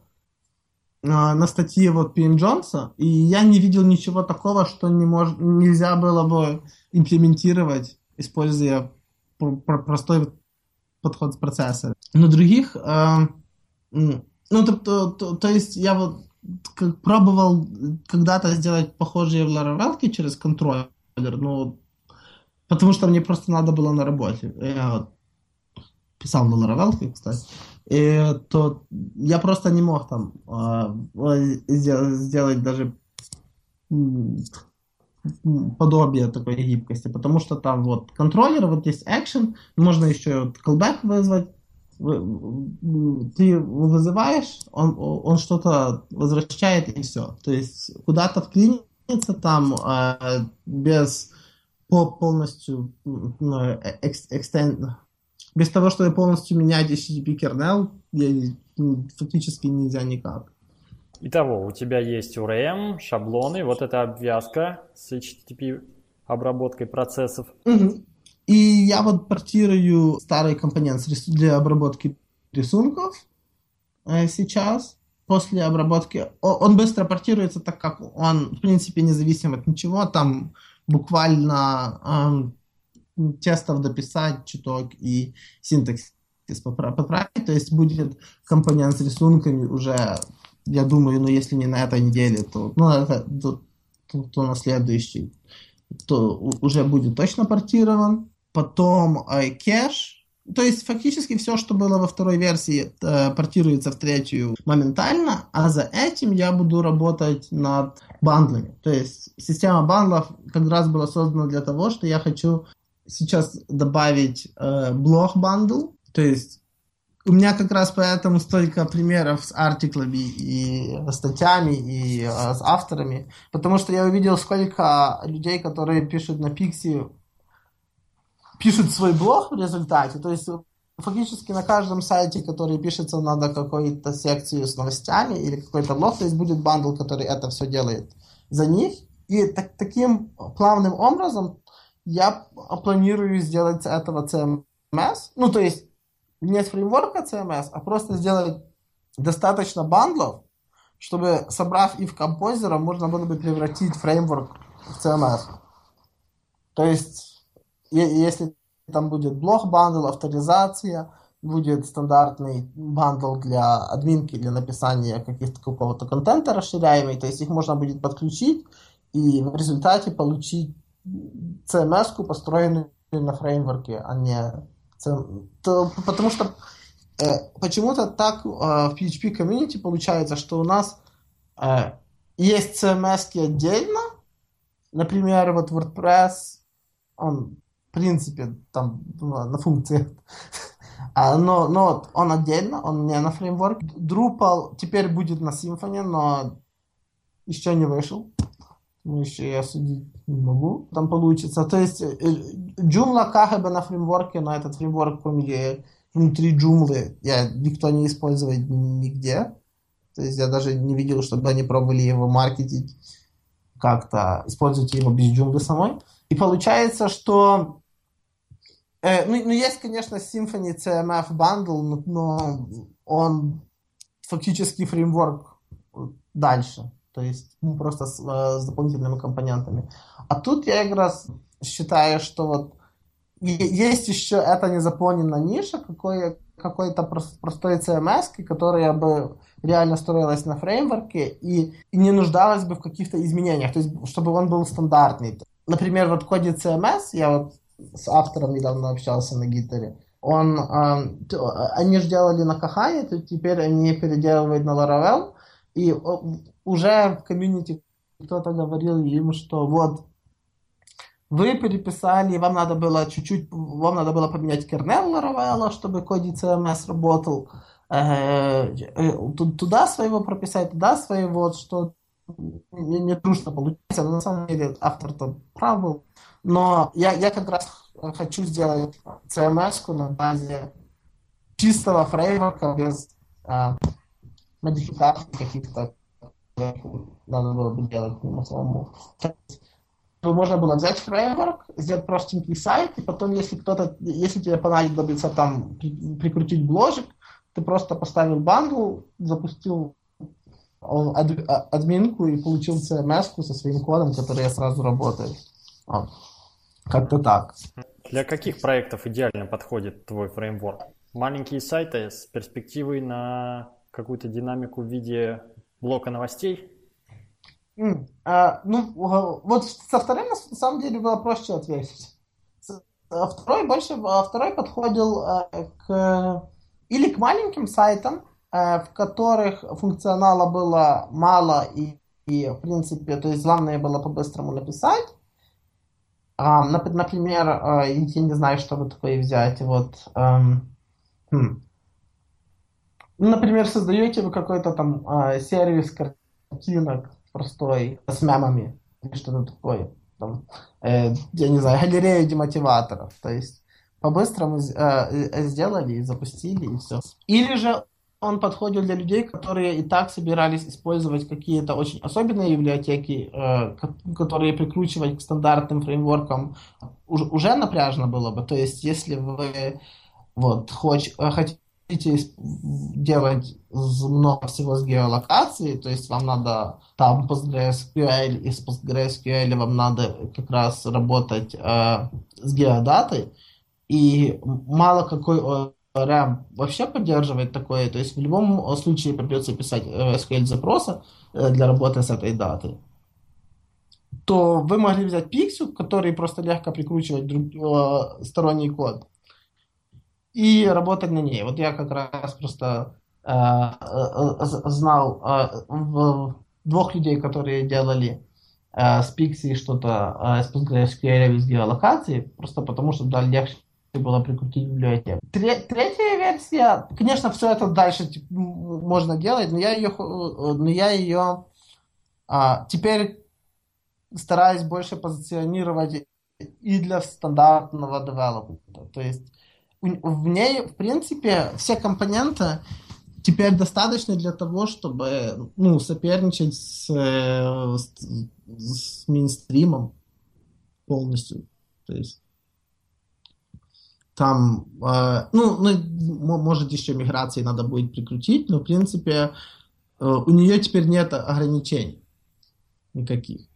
а, на статьи вот Пим Джонса, и я не видел ничего такого, что не мож, нельзя было бы имплементировать, используя простой подход с процессора. Но других, э, ну, то, то, то, то есть я вот пробовал когда-то сделать похожие в Laravel через контроллер, но Потому что мне просто надо было на работе. Я писал на Laravel, кстати. И то я просто не мог там э, сделать даже подобие такой гибкости, потому что там вот контроллер, вот есть action, можно еще вот callback вызвать, ты вызываешь, он, он что-то возвращает и все. То есть куда-то вклиниться там э, без полностью ну, экстен... без того, чтобы полностью менять HTTP kernel, фактически нельзя никак. Итого, у тебя есть URM, шаблоны, вот эта обвязка с HTTP обработкой процессов. Угу. И я вот портирую старый компонент для обработки рисунков э, сейчас. После обработки он быстро портируется, так как он, в принципе, независим от ничего. Там буквально э, тестов дописать чуток и синтаксис поправить. То есть будет компонент с рисунками уже, я думаю, ну если не на этой неделе, то, ну, это, то, то, то на следующий, то уже будет точно портирован. Потом э, то есть фактически все, что было во второй версии, э, портируется в третью моментально, а за этим я буду работать над бандлами. То есть система бандлов как раз была создана для того, что я хочу сейчас добавить э, blog bundle, то есть у меня как раз поэтому столько примеров с артиклами и статьями и э, с авторами, потому что я увидел сколько людей, которые пишут на Pixie, пишут свой блог в результате, то есть фактически на каждом сайте, который пишется, надо какую-то секцию с новостями или какой-то блог, то есть будет bundle, который это все делает за них. И так, таким плавным образом я планирую сделать этого CMS, ну то есть не с фреймворка CMS, а просто сделать достаточно бандлов, чтобы, собрав их в Composer а, можно было бы превратить фреймворк в CMS. То есть, если там будет blog bundle, авторизация, будет стандартный bundle для админки, для написания каких-то какого-то контента расширяемый, то есть их можно будет подключить и в результате получить CMS, построенную на фреймворке, а не то, потому что э, почему-то так э, в PHP комьюнити получается, что у нас э, есть CMS отдельно, например, вот WordPress, он в принципе, там ну, на функциях. <laughs> А, но, но он отдельно, он не на фреймворк. Drupal теперь будет на Symfony, но еще не вышел. Ну, еще я судить не могу. Там получится. То есть э, Joomla как бы на фреймворке, но этот фреймворк, внутри Joomla, я никто не использует нигде. То есть я даже не видел, чтобы они пробовали его маркетить как-то, использовать его без Joomla самой. И получается, что Э, ну, ну, есть, конечно, Symfony CMF Bundle, но он фактически фреймворк дальше. То есть ну, просто с, э, с дополнительными компонентами. А тут я как раз считаю, что вот есть еще эта незаполненная ниша, какое, какой-то простой CMS, которая бы реально строилась на фреймворке и, и не нуждалась бы в каких-то изменениях, то есть чтобы он был стандартный. Например, вот в коде CMS, я вот с автором недавно общался на гитаре, он, э, они же делали на Кахане, то теперь они переделывают на Laravel, и уже в комьюнити кто-то говорил им, что вот вы переписали, вам надо было чуть-чуть, вам надо было поменять кернел Laravel, чтобы коде CMS работал, э, э, туда своего прописать, туда своего, что не, не трудно получается, но на самом деле автор-то прав был. Но я, я как раз хочу сделать CMS на базе чистого фреймворка без а, модификаций каких-то надо было бы делать ему самому. Можно было взять фреймворк, сделать простенький сайт, и потом, если кто-то, если тебе понадобится там прикрутить бложек, ты просто поставил бандл, запустил ад, админку и получил CMS со своим кодом, который сразу работает. Вот. Как-то так. Для каких проектов идеально подходит твой фреймворк? Маленькие сайты с перспективой на какую-то динамику в виде блока новостей? Mm, а, ну, вот со вторым на самом деле было проще ответить. А второй больше, а второй подходил а, к или к маленьким сайтам, в которых функционала было мало и, и в принципе, то есть главное было по-быстрому написать. Например, я не знаю, что бы такое взять. Вот, хм. Например, создаете вы какой-то там сервис картинок простой с мемами или что-то такое. Там, э, я не знаю, <laughs> галерею демотиваторов. То есть по-быстрому э, э, сделали и запустили, и все. Или же он подходит для людей, которые и так собирались использовать какие-то очень особенные библиотеки, э, которые прикручивать к стандартным фреймворкам уже, напряжно было бы. То есть, если вы вот, хоч, хотите делать много всего с геолокацией, то есть вам надо там PostgreSQL, из PostgreSQL вам надо как раз работать э, с геодатой, и мало какой RAM вообще поддерживает такое, то есть в любом случае придется писать SQL запросы э, для работы с этой датой то вы могли взять Pixel, который просто легко прикручивать друг, э, сторонний код, и работать на ней. Вот я как раз просто э, э, знал э, в, двух людей, которые делали э, с Pixie что-то э, с PostgreSQL из геолокации, просто потому что да, легче было прикрутить библиотеку. Третья версия, конечно, все это дальше можно делать, но я ее, но я ее а, теперь стараюсь больше позиционировать и для стандартного девелопмента. То есть в ней, в принципе, все компоненты теперь достаточно для того, чтобы ну, соперничать с, э, с, с мейнстримом полностью. То есть там, э, ну, ну, может, еще миграции надо будет прикрутить, но, в принципе, э, у нее теперь нет ограничений никаких.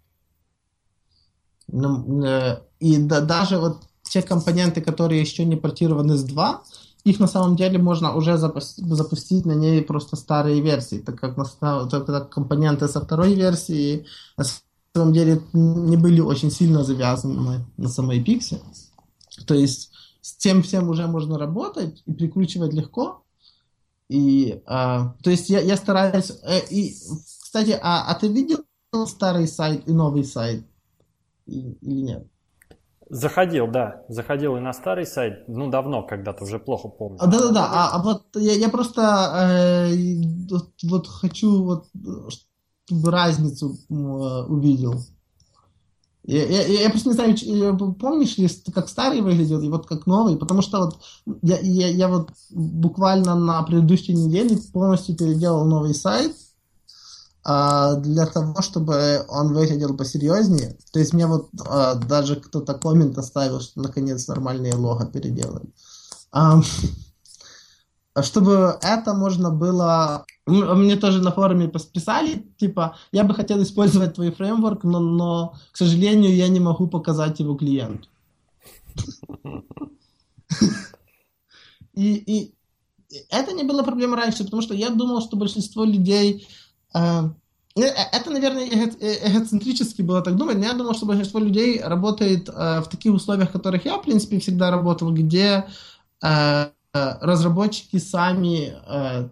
Ну, э, и да, даже вот те компоненты, которые еще не портированы с 2, их на самом деле можно уже запустить, запустить на ней просто старые версии, так как, на, так как компоненты со второй версии на самом деле не были очень сильно завязаны на самой Pixie. То есть с тем всем уже можно работать и прикручивать легко. И, а, то есть я, я стараюсь... Э, и, кстати, а, а ты видел старый сайт и новый сайт? И, или нет? Заходил, да. Заходил и на старый сайт. Ну, давно, когда-то, уже плохо помню. А, да-да-да. А, а вот я, я просто э, вот, вот хочу, вот, чтобы разницу э, увидел. Я, я, я просто не знаю, помнишь ли, как старый выглядел и вот как новый, потому что вот я, я, я вот буквально на предыдущей неделе полностью переделал новый сайт, а, для того, чтобы он выглядел посерьезнее. То есть мне вот а, даже кто-то коммент оставил, что наконец нормальные лого переделали. <laughs> А, чтобы это можно было... Мне тоже на форуме писали, типа, я бы хотел использовать твой фреймворк, но, но к сожалению, я не могу показать его клиенту. И, и, это не было проблемой раньше, потому что я думал, что большинство людей... Э, э это, наверное, э, эгоцентрически было так думать, но я думал, что большинство людей работает э, в таких условиях, в которых я, в принципе, всегда работал, где э, разработчики сами э,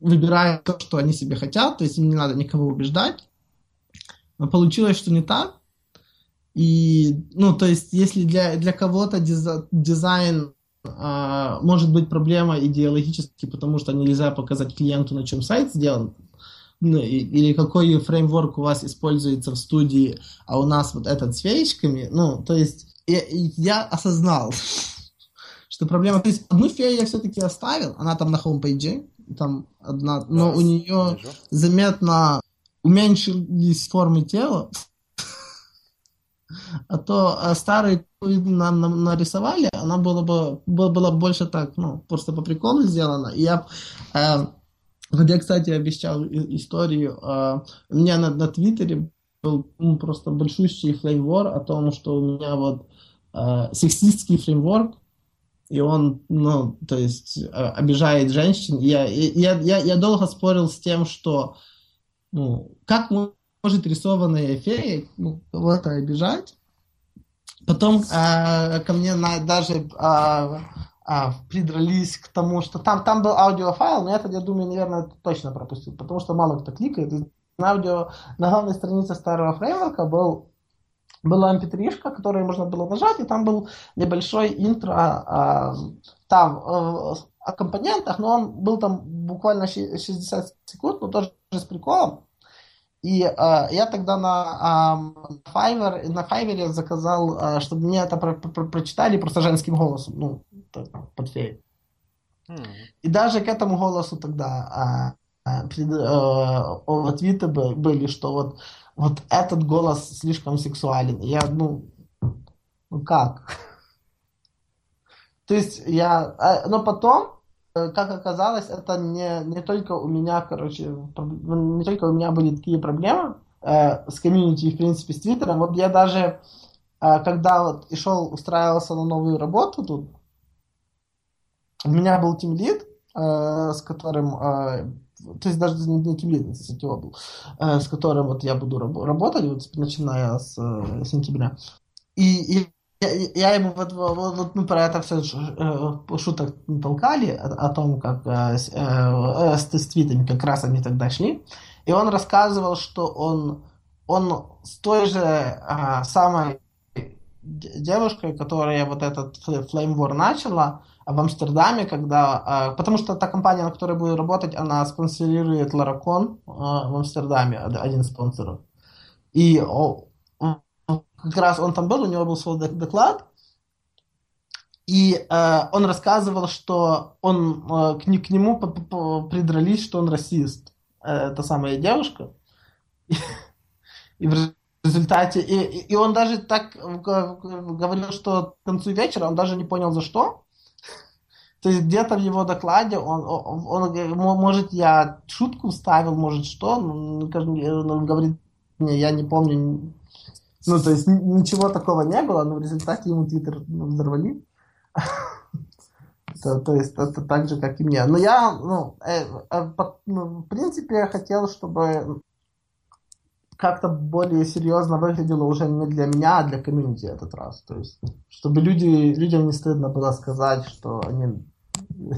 выбирают то, что они себе хотят, то есть им не надо никого убеждать. Но получилось, что не так. И, ну, то есть, если для, для кого-то дизайн э, может быть проблема идеологически, потому что нельзя показать клиенту, на чем сайт сделан, ну, или какой фреймворк у вас используется в студии, а у нас вот этот с феечками, ну, то есть я, я осознал, <laughs> что проблема... То есть одну фею я все-таки оставил, она там на homepage е, там одна, но да, у нее вижу. заметно уменьшились формы тела, <laughs> а то а старые нам, нам нарисовали, она была бы была, больше так, ну, просто по приколу сделана. И я, э, вот я, кстати, обещал историю, э, у меня на, на Твиттере был ну, просто большущий flame war о том, что у меня вот э, сексистский фреймворк, и он, ну, то есть, э, обижает женщин. Я, я, я, я долго спорил с тем, что, ну, как может рисованная фея ну, кого-то обижать. Потом э, ко мне на, даже э, э, придрались к тому, что там, там был аудиофайл, но это, я думаю, наверное, точно пропустил, потому что мало кто кликает. На аудио, на главной странице старого фреймворка был была mp3, которую можно было нажать, и там был небольшой интро а, там а, о компонентах, но он был там буквально 60 секунд, но тоже с приколом. И а, я тогда на, а, Fiverr, на Fiverr заказал, а, чтобы мне это про про прочитали просто женским голосом, ну, под феей. Mm. И даже к этому голосу тогда а, а, ответы были, что вот вот этот голос слишком сексуален. Я, ну, ну как? То есть я, а, но потом, э, как оказалось, это не, не только у меня, короче, не только у меня были такие проблемы э, с комьюнити, в принципе, с Твиттером. Вот я даже, э, когда вот и шел, устраивался на новую работу тут, у меня был тимлид, с которым э, то есть даже не, тимлидом, CTO был, э, с которым вот я буду раб- работать, вот, начиная с э, сентября. И, и я, я ему вот, вот, вот мы про это все э, шуток толкали, о, о том, как э, э, с, с твитами как раз они тогда шли. И он рассказывал, что он, он с той же э, самой девушкой, которая вот этот Flame War начала, в Амстердаме, когда... А, потому что та компания, на которой буду работать, она спонсорирует Ларакон в Амстердаме, один из спонсоров. И как раз он там был, у него был свой доклад, и э, он рассказывал, что он э, к, к нему придрались, что он расист. Э, та самая девушка. И, и в результате... И, и он даже так говорил, что к концу вечера он даже не понял, за что. То есть где-то в его докладе он, он, он, может, я шутку вставил, может, что, он говорит мне, я не помню, ну, то есть ничего такого не было, но в результате ему Твиттер ну, взорвали. <laughs> То, то есть это так же, как и мне. Но я, ну, э, э, ну, в принципе, я хотел, чтобы как-то более серьезно выглядело уже не для меня, а для комьюнити этот раз. То есть, чтобы люди, людям не стыдно было сказать, что они <laughs>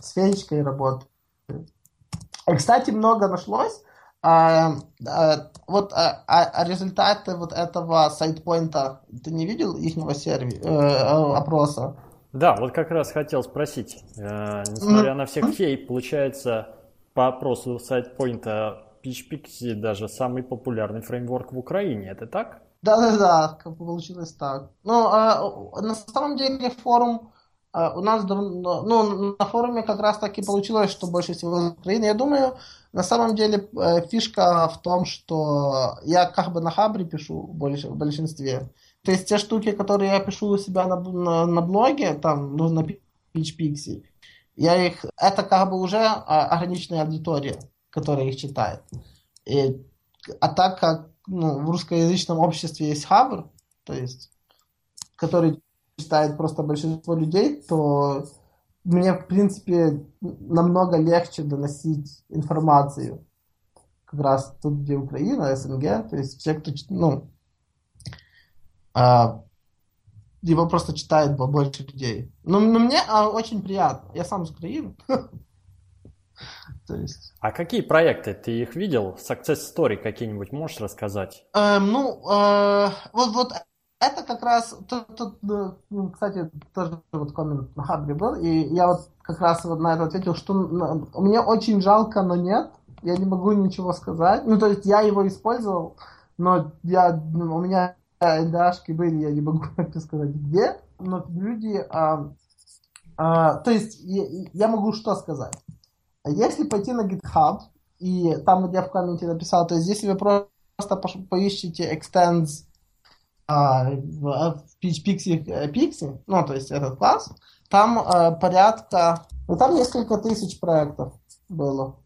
с феечкой работают. И, кстати, много нашлось. А, а, вот а, а, а результаты вот этого сайтпоинта, ты не видел ихнего серви, э, опроса? Да, вот как раз хотел спросить. Э, несмотря на всех фей, получается, по опросу сайтпоинта PHP даже самый популярный фреймворк в Украине, это так? Да-да-да, получилось так. Ну, а, на самом деле форум а, у нас давно, ну, на форуме как раз таки получилось, что больше всего из Украины. Я думаю, на самом деле э, фишка в том, что я как бы на Хабре пишу больше, в большинстве. То есть те штуки, которые я пишу у себя на, на, на блоге, там, ну, на PHPixie, я их, это как бы уже а, ограниченная аудитория которая их читает. И, а так как ну, в русскоязычном обществе есть Хабр, то есть, который читает просто большинство людей, то мне, в принципе, намного легче доносить информацию. Как раз тут, где Украина, СНГ, то есть все, кто, ну, а, его просто читает больше людей. Но, но мне а, очень приятно. Я сам из Украины. <laughs> То есть... А какие проекты? Ты их видел? Success Story какие-нибудь можешь рассказать? Эм, ну, э, вот, вот это как раз, тут, тут, ну, кстати, тоже вот коммент на Хабре был, и я вот как раз вот на это ответил, что мне очень жалко, но нет, я не могу ничего сказать. Ну, то есть я его использовал, но я, у меня НДАшки были, я не могу <laughs> сказать где, но люди, а, а, то есть я, я могу что сказать. Если пойти на GitHub, и там, где я в комменте написал, то есть если вы просто поищите extends а, в, в PHP Pixie, ну, то есть этот класс, там а, порядка, ну, там несколько тысяч проектов было.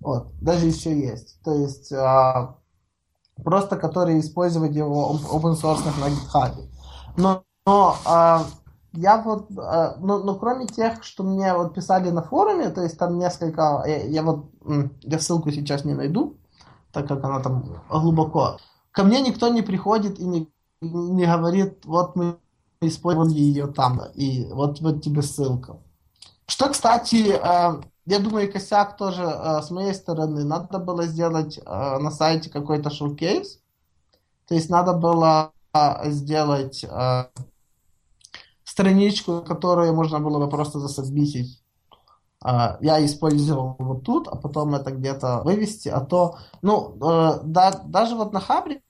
Вот, даже еще есть. То есть а, просто которые использовали его open source на GitHub. Но, но а, я вот, а, ну, ну, кроме тех, что мне вот писали на форуме, то есть там несколько, я, я вот, я ссылку сейчас не найду, так как она там глубоко. Ко мне никто не приходит и не, не говорит, вот мы использовали ее там, и вот, вот тебе ссылка. Что, кстати, а, я думаю, косяк тоже а, с моей стороны. Надо было сделать на сайте какой-то шоу-кейс. То есть надо было сделать страничку, которую можно было бы просто засобмитить. Uh, я использовал вот тут, а потом это где-то вывести, а то, ну, uh, да, даже вот на Хабре,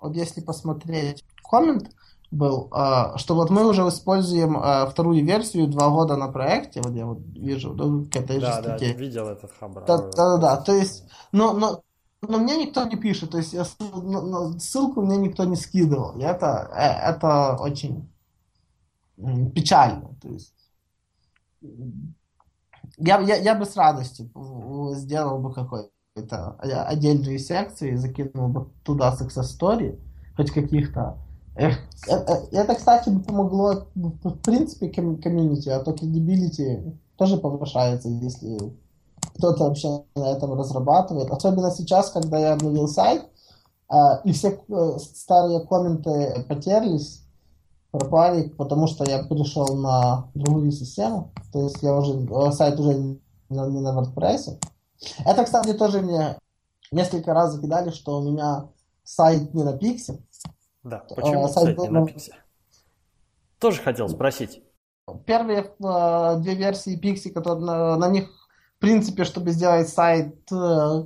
вот если посмотреть, коммент был, uh, что вот мы уже используем вторую версию два года на проекте, вот я вот вижу, ну, к этой да, же статье. Да, видел этот Хабр. Да, да, да, да, то есть, но, но, но мне никто не пишет, то есть я, ссылку мне никто не скидывал, и это, э, это очень печально. То есть я, я, я бы с радостью сделал бы какой-то отдельную секцию и закинул бы туда success story, хоть каких-то. Э, э, это, кстати, помогло в принципе комьюнити, а то credibility тоже повышается, если кто-то вообще на этом разрабатывает. Особенно сейчас, когда я обновил сайт, и все э, старые комменты потерлись, пропали, потому что я перешел на другую систему. То есть я уже э, сайт уже не, на WordPress. Это, кстати, тоже мне несколько раз закидали, что у меня сайт не на Pixie. Да, почему а, сайт, сайт не на Pixie? Тоже хотел спросить. Первые э, две версии Pixie, которые на, на них, в принципе, чтобы сделать сайт э,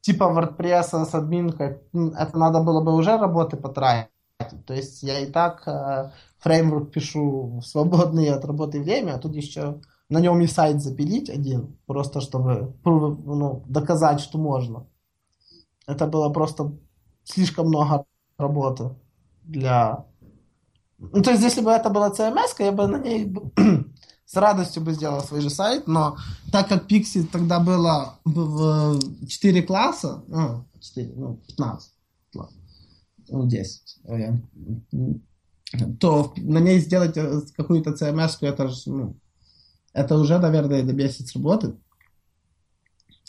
типа WordPress с админкой, это надо было бы уже работы потратить. То есть я и так э, фреймворк пишу в свободное от работы время, а тут еще на нем и сайт запилить один, просто чтобы ну, доказать, что можно. Это было просто слишком много работы для... Ну, то есть, если бы это была CMS, я бы на ней <clears throat> с радостью бы сделал свой же сайт, но так как Pixie тогда было в 4 класса, ну, 4, ну, 15, ну, 10, то на ней сделать э, какую-то CMS, это же, ну, это уже, наверное, до месяц работы.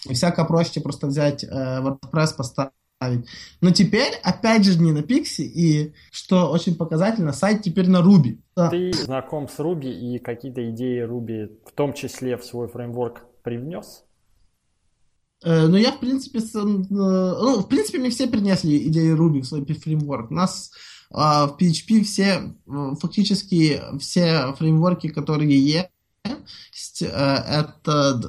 И всяко проще просто взять э, WordPress, поставить. Но теперь, опять же, не на Pixie, и что очень показательно, сайт теперь на Ruby. Ты знаком с Ruby и какие-то идеи Ruby, в том числе в свой фреймворк, привнес? Э, ну, я, в принципе, с, э, ну, в принципе, мы все принесли идею Ruby в свой фреймворк. У нас а, в PHP все, фактически все фреймворки, которые есть, э, это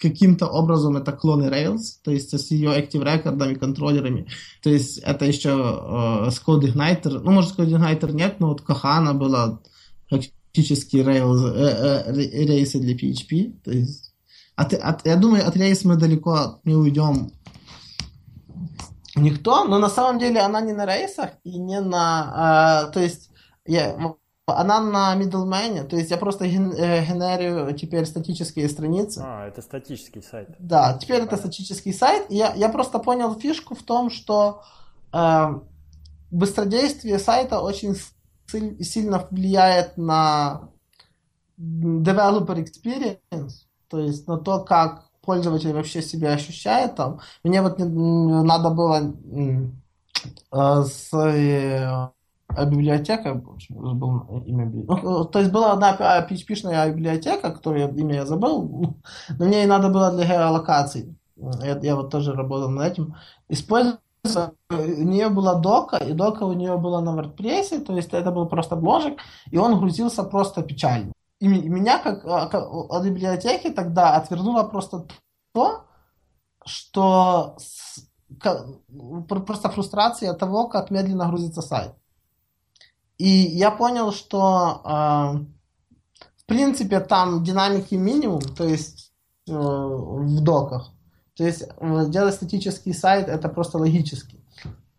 каким-то образом это клоны Rails, то есть с ее Active Record контроллерами. То есть это еще uh, с Code Igniter. Ну, может, Code Igniter нет, но вот Kahana была фактически Rails, э, э, рейсы для PHP. То есть от, от, я думаю, от рейс мы далеко не уйдем. Никто, но на самом деле она не на рейсах и не на... Э, то есть я, она на middleman, то есть я просто ген, э, генерю теперь статические страницы. А, это статический сайт. Да, теперь это статический сайт. Я, я просто понял фишку в том, что э, быстродействие сайта очень сильно влияет на developer experience, то есть на то, как пользователь вообще себя ощущает там. Мне вот надо было э, с э, библиотека, был имя, ну, то есть была одна PHP-шная библиотека, которую имя я забыл, <laughs> но мне и надо было для геолокации. Я, я вот тоже работал над этим. Использовать у нее была дока, и дока у нее была на WordPress, то есть это был просто бложек, и он грузился просто печально. И меня как, а, от библиотеки тогда отвернуло просто то, что просто фрустрация того, как медленно грузится сайт. И я понял, что э, в принципе там динамики минимум, то есть э, в доках. То есть э, делать статический сайт это просто логически.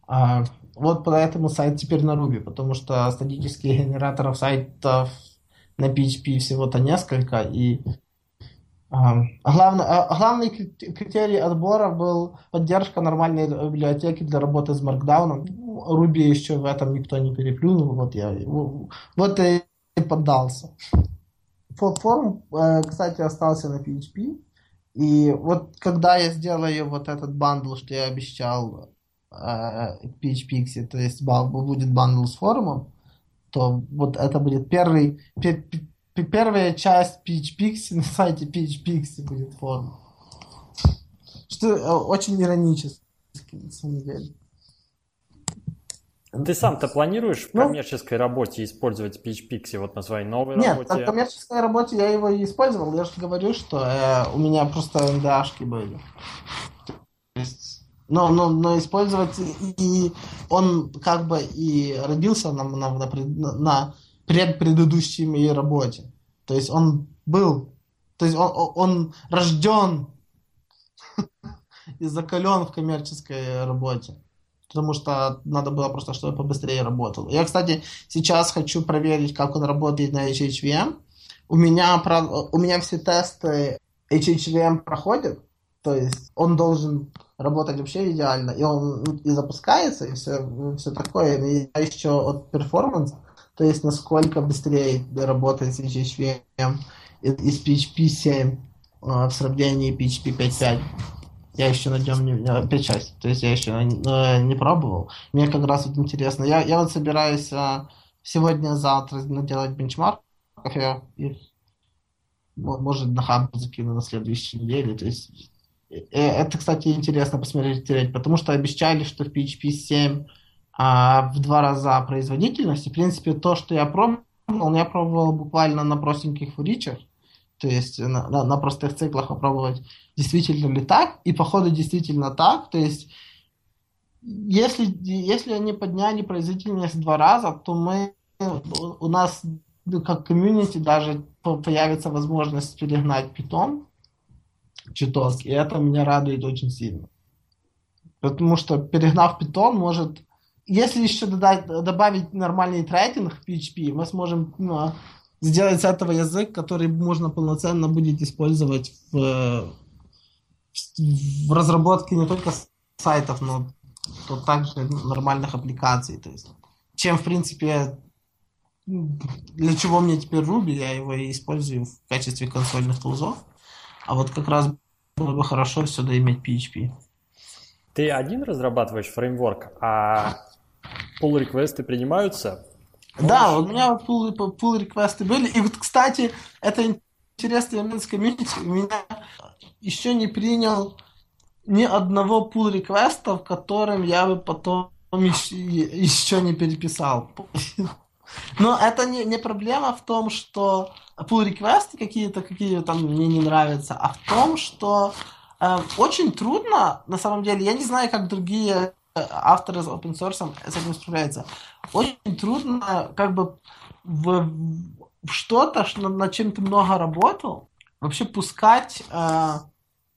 А, вот поэтому сайт теперь на Ruby, потому что статических генераторов сайтов на PHP всего-то несколько, и а, главный, а, главный критерий отбора был поддержка нормальной библиотеки для работы с Markdown. Ruby еще в этом никто не переплюнул, вот я вот и поддался. Форум, э, кстати, остался на PHP. И вот когда я сделаю вот этот bundle, что я обещал э, PHPixie, то есть будет bundle с форумом, то вот это будет первый, пер, пер, первая часть PHPixie <laughs> на сайте PHPixie будет форум. Что э, очень иронически, на самом деле. Ты сам-то планируешь в ну, коммерческой работе использовать PHP вот на своей новой нет, работе? Нет, в коммерческой работе я его и использовал. Я же говорю, что э, у меня просто NDA-шки были. То есть, но, но, но использовать и он как бы и родился на, на, на, на предпредыдущей моей работе. То есть он был, то есть он, он рожден <laughs> и закален в коммерческой работе потому что надо было просто, чтобы побыстрее работал. Я, кстати, сейчас хочу проверить, как он работает на HHVM. У меня, у меня все тесты HHVM проходят, то есть он должен работать вообще идеально, и он и запускается, и все, все такое. И я еще от перформанса, то есть насколько быстрее работает с HHVM из PHP 7 в сравнении PHP 5.5 я еще на нем не, 5.6, то есть я еще не, не пробовал. Мне как раз вот интересно. Я, я вот собираюсь а, сегодня-завтра делать бенчмарк, я их, может, на хаб закину на следующей неделе. То есть это, кстати, интересно посмотреть, потому что обещали, что в PHP 7 а, в два раза производительность. В принципе, то, что я пробовал, я пробовал буквально на простеньких фуричах, то есть на, на, на простых циклах попробовать, действительно ли так, и походу действительно так, то есть если, если они подняли производительность два раза, то мы, у нас ну, как комьюнити даже появится возможность перегнать питон чуток, и это меня радует очень сильно. Потому что перегнав питон может... Если еще додать, добавить нормальный трекинг в PHP, мы сможем ну, сделать с этого язык, который можно полноценно будет использовать в, в разработке не только сайтов, но то также нормальных аппликаций. То есть, чем, в принципе, для чего мне теперь Ruby, я его и использую в качестве консольных тулзов. А вот как раз было бы хорошо сюда иметь PHP. Ты один разрабатываешь фреймворк, а pull реквесты принимаются да, у меня pull, pull реквесты были. И вот, кстати, это интересный момент с комьюнити. У меня еще не принял ни одного pull реквеста, в котором я бы потом еще, еще не переписал. Но это не, не проблема в том, что pull реквесты какие-то, какие там мне не нравятся, а в том, что э, очень трудно, на самом деле, я не знаю, как другие авторы с open source с этим справляются. Очень трудно как бы в, в что-то, что, над чем ты много работал, вообще пускать э,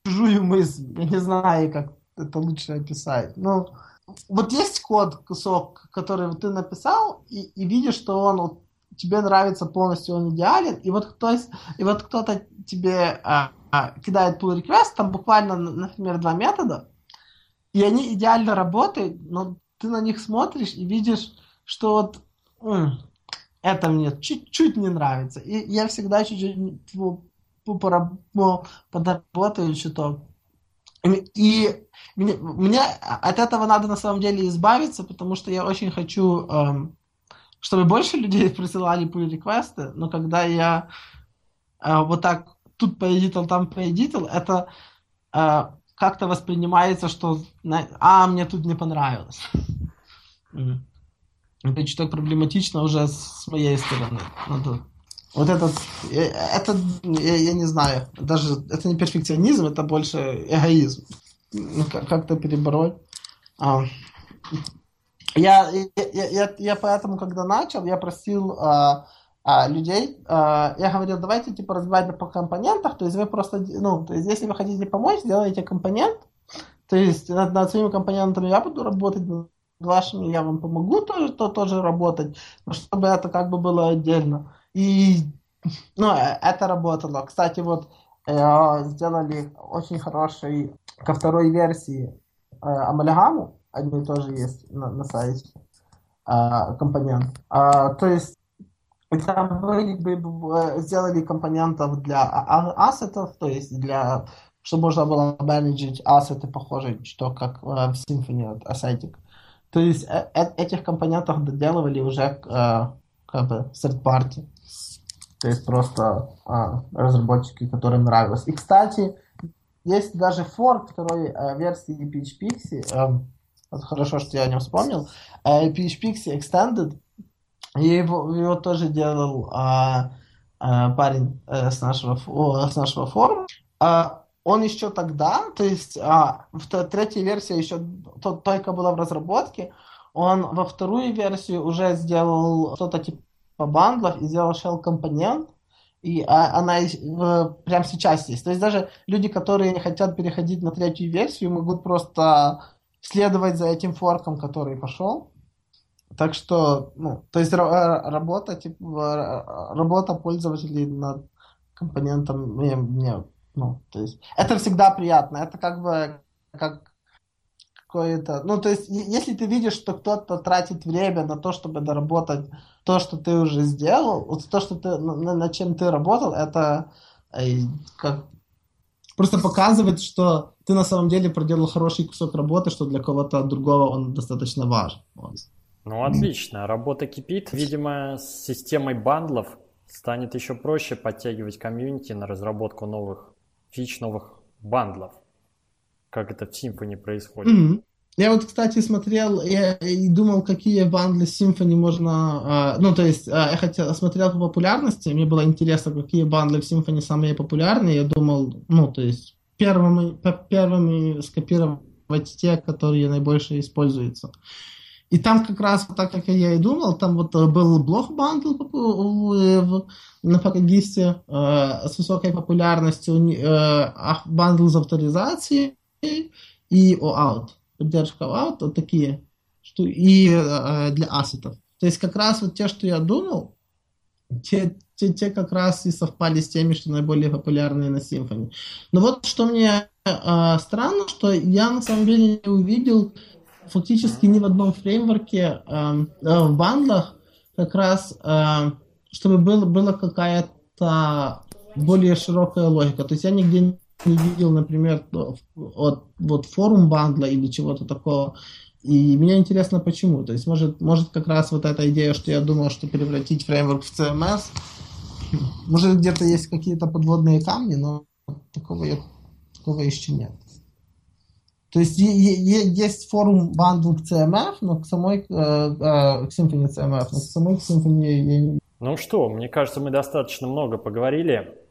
чужую мысль. Я не знаю, как это лучше описать. Ну, вот есть код, кусок, который ты написал, и, и видишь, что он вот, тебе нравится полностью, он идеален, и вот, кто, и вот кто-то тебе а, а, кидает pull request, там буквально, например, два метода, и они идеально работают, но ты на них смотришь и видишь, что вот это мне чуть-чуть не нравится. И я всегда чуть-чуть подработаю чуток. И мне, от этого надо на самом деле избавиться, потому что я очень хочу, эм, чтобы больше людей <laughs> присылали pull реквесты но когда я э, вот так тут поедитал, там поедитал, это э, как-то воспринимается, что а, мне тут не понравилось. Это чуть проблематично уже с моей стороны. Надо вот этот, э, это, я, я не знаю, даже это не перфекционизм, это больше эгоизм. Ну, как-то перебороть. А, я, я, я, я поэтому, когда начал, я просил а, а, людей, а, я говорил, давайте типа разбивать по компонентах, то есть вы просто, ну, то есть если вы хотите помочь, сделайте компонент, то есть над, над своими компонентами я буду работать, над вашими я вам помогу тоже, то, тоже работать, чтобы это как бы было отдельно. И ну, э, это работало. Кстати, вот э, сделали очень хороший ко второй версии э, амальгаму. Они тоже есть на, на сайте компонент. Э, то есть там были бы сделали компонентов для а, а, ассетов, то есть для чтобы можно было менеджить ассеты, похожие, что как э, в Symfony от Ascetic. То есть этих компонентов доделывали уже как бы third party. То есть просто а, разработчики, которым нравилось. И, кстати, есть даже форк второй а, версии PHPixie. А, вот хорошо, что я о нем вспомнил. А, PHPixie Extended. И его, его тоже делал а, а, парень а, с, нашего, о, с нашего форума. А, он еще тогда, то есть а, в третья версия еще то, только была в разработке, он во вторую версию уже сделал что-то типа по бандлов и сделал shell компонент, и а, она э, прямо сейчас есть. То есть даже люди, которые не хотят переходить на третью версию, могут просто следовать за этим форком, который пошел. Так что, ну, то есть работа, типа, работа пользователей над компонентом мне, мне, ну, то есть это всегда приятно. Это как бы как какое-то... Ну, то есть, если ты видишь, что кто-то тратит время на то, чтобы доработать то, что ты уже сделал, вот то, что ты, на, над чем ты работал, это э, как просто показывает, что ты на самом деле проделал хороший кусок работы, что для кого-то другого он достаточно важен. Вот. Ну, отлично. Работа кипит. Видимо, с системой бандлов станет еще проще подтягивать комьюнити на разработку новых фич, новых бандлов как это в Symfony происходит. Mm-hmm. Я вот, кстати, смотрел я, и думал, какие бандлы Symfony можно... Э, ну, то есть, э, я хотел, смотрел по популярности, мне было интересно, какие бандлы в Symfony самые популярные. Я думал, ну, то есть, первыми, первыми скопировать те, которые наибольше используются. И там как раз, так как я и думал, там вот был blog bundle на Packagist е э, с высокой популярностью, э, bundle с авторизацией, и OAuth. Поддержка OAuth, вот такие. Что, и э, для ассетов. То есть как раз вот те, что я думал, те, те, те как раз и совпали с теми, что наиболее популярные на Symfony. Но вот что мне э, странно, что я на самом деле не увидел фактически ни в одном фреймворке э, э, в бандлах как раз, э, чтобы было, была какая-то более широкая логика. То есть я нигде не видел, например, от вот форум бандла или чего-то такого. И мне интересно, почему. То есть, может, может как раз вот эта идея, что я думал, что превратить фреймворк в CMS, может, где-то есть какие-то подводные камни, но такого, такого еще нет. То есть есть форум бандл к CMF, но к самой э, э, к Symfony CMF, но к самой Symfony я не... Ну что, мне кажется, мы достаточно много поговорили.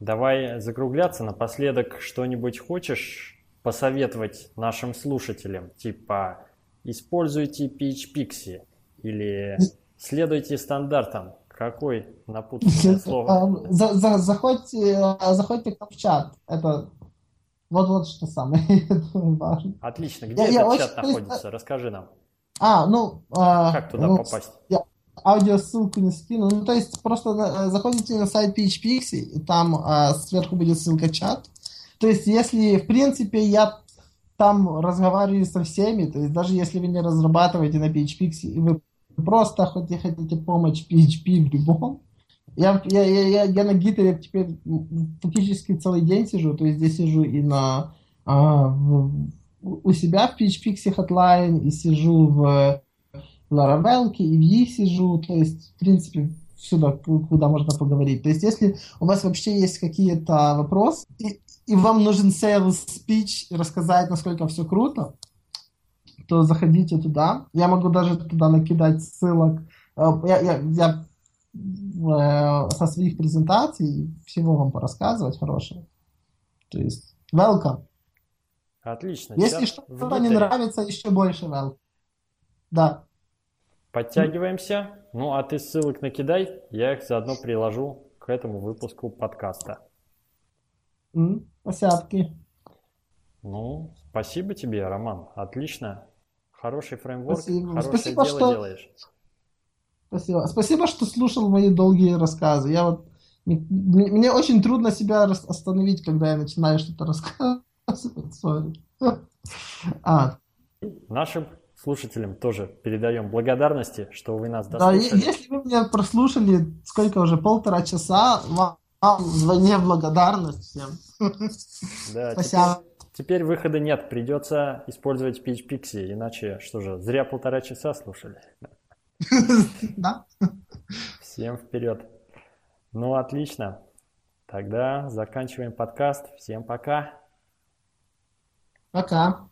Давай закругляться. Напоследок что-нибудь хочешь посоветовать нашим слушателям? Типа используйте PHPixie или следуйте стандартам. Какой напутственное слово? За, за, заходьте, заходьте к нам в чат. Это вот вот что самое <laughs> важное. Отлично. Где я, этот я чат очень... находится? Расскажи нам. А, ну... Как туда ну, попасть? Я, аудиосылку не скину. Ну, то есть просто э, заходите на сайт PHPixie, и там а, сверху будет ссылка чат. То есть если, в принципе, я там разговариваю со всеми, то есть даже если вы не разрабатываете на PHPixie, и вы просто хоть хотите помощь PHP в любом. Я, я, я, я, я на гитаре теперь фактически целый день сижу, то есть здесь сижу и на а, в, у себя в PHP Hotline, и сижу в Laravel, и в E сижу, то есть, в принципе, сюда, куда можно поговорить. То есть, если у вас вообще есть какие-то вопросы, и, и вам нужен sales speech, рассказать, насколько все круто, то заходите туда. Я могу даже туда накидать ссылок. Э, я, я, я э, со своих презентаций всего вам порассказывать хорошего. То есть, welcome. Отлично. Если что-то не нравится, еще больше welcome. Да. Подтягиваемся. Ну, а ты ссылок накидай, я их заодно приложу к этому выпуску подкаста. Mm, посядки. Ну, спасибо тебе, Роман. Отлично. Хороший фреймворк, спасибо. хорошее спасибо, дело что... делаешь. Спасибо. Спасибо, что слушал мои долгие рассказы. Я вот мне очень трудно себя остановить, когда я начинаю что-то рассказывать. <laughs> Sorry. <laughs> А. Нашим слушателям тоже передаем благодарности, что вы нас дослушали. Да, если вы меня прослушали, сколько уже, полтора часа, вам, вам звоне благодарность всем. <laughs> Да, Спасибо. Теперь, теперь выхода нет, придется использовать PHPixie, иначе что же, зря полтора часа слушали. <laughs> Да. Всем вперед. Ну, отлично. Тогда заканчиваем подкаст. Всем пока. Пока.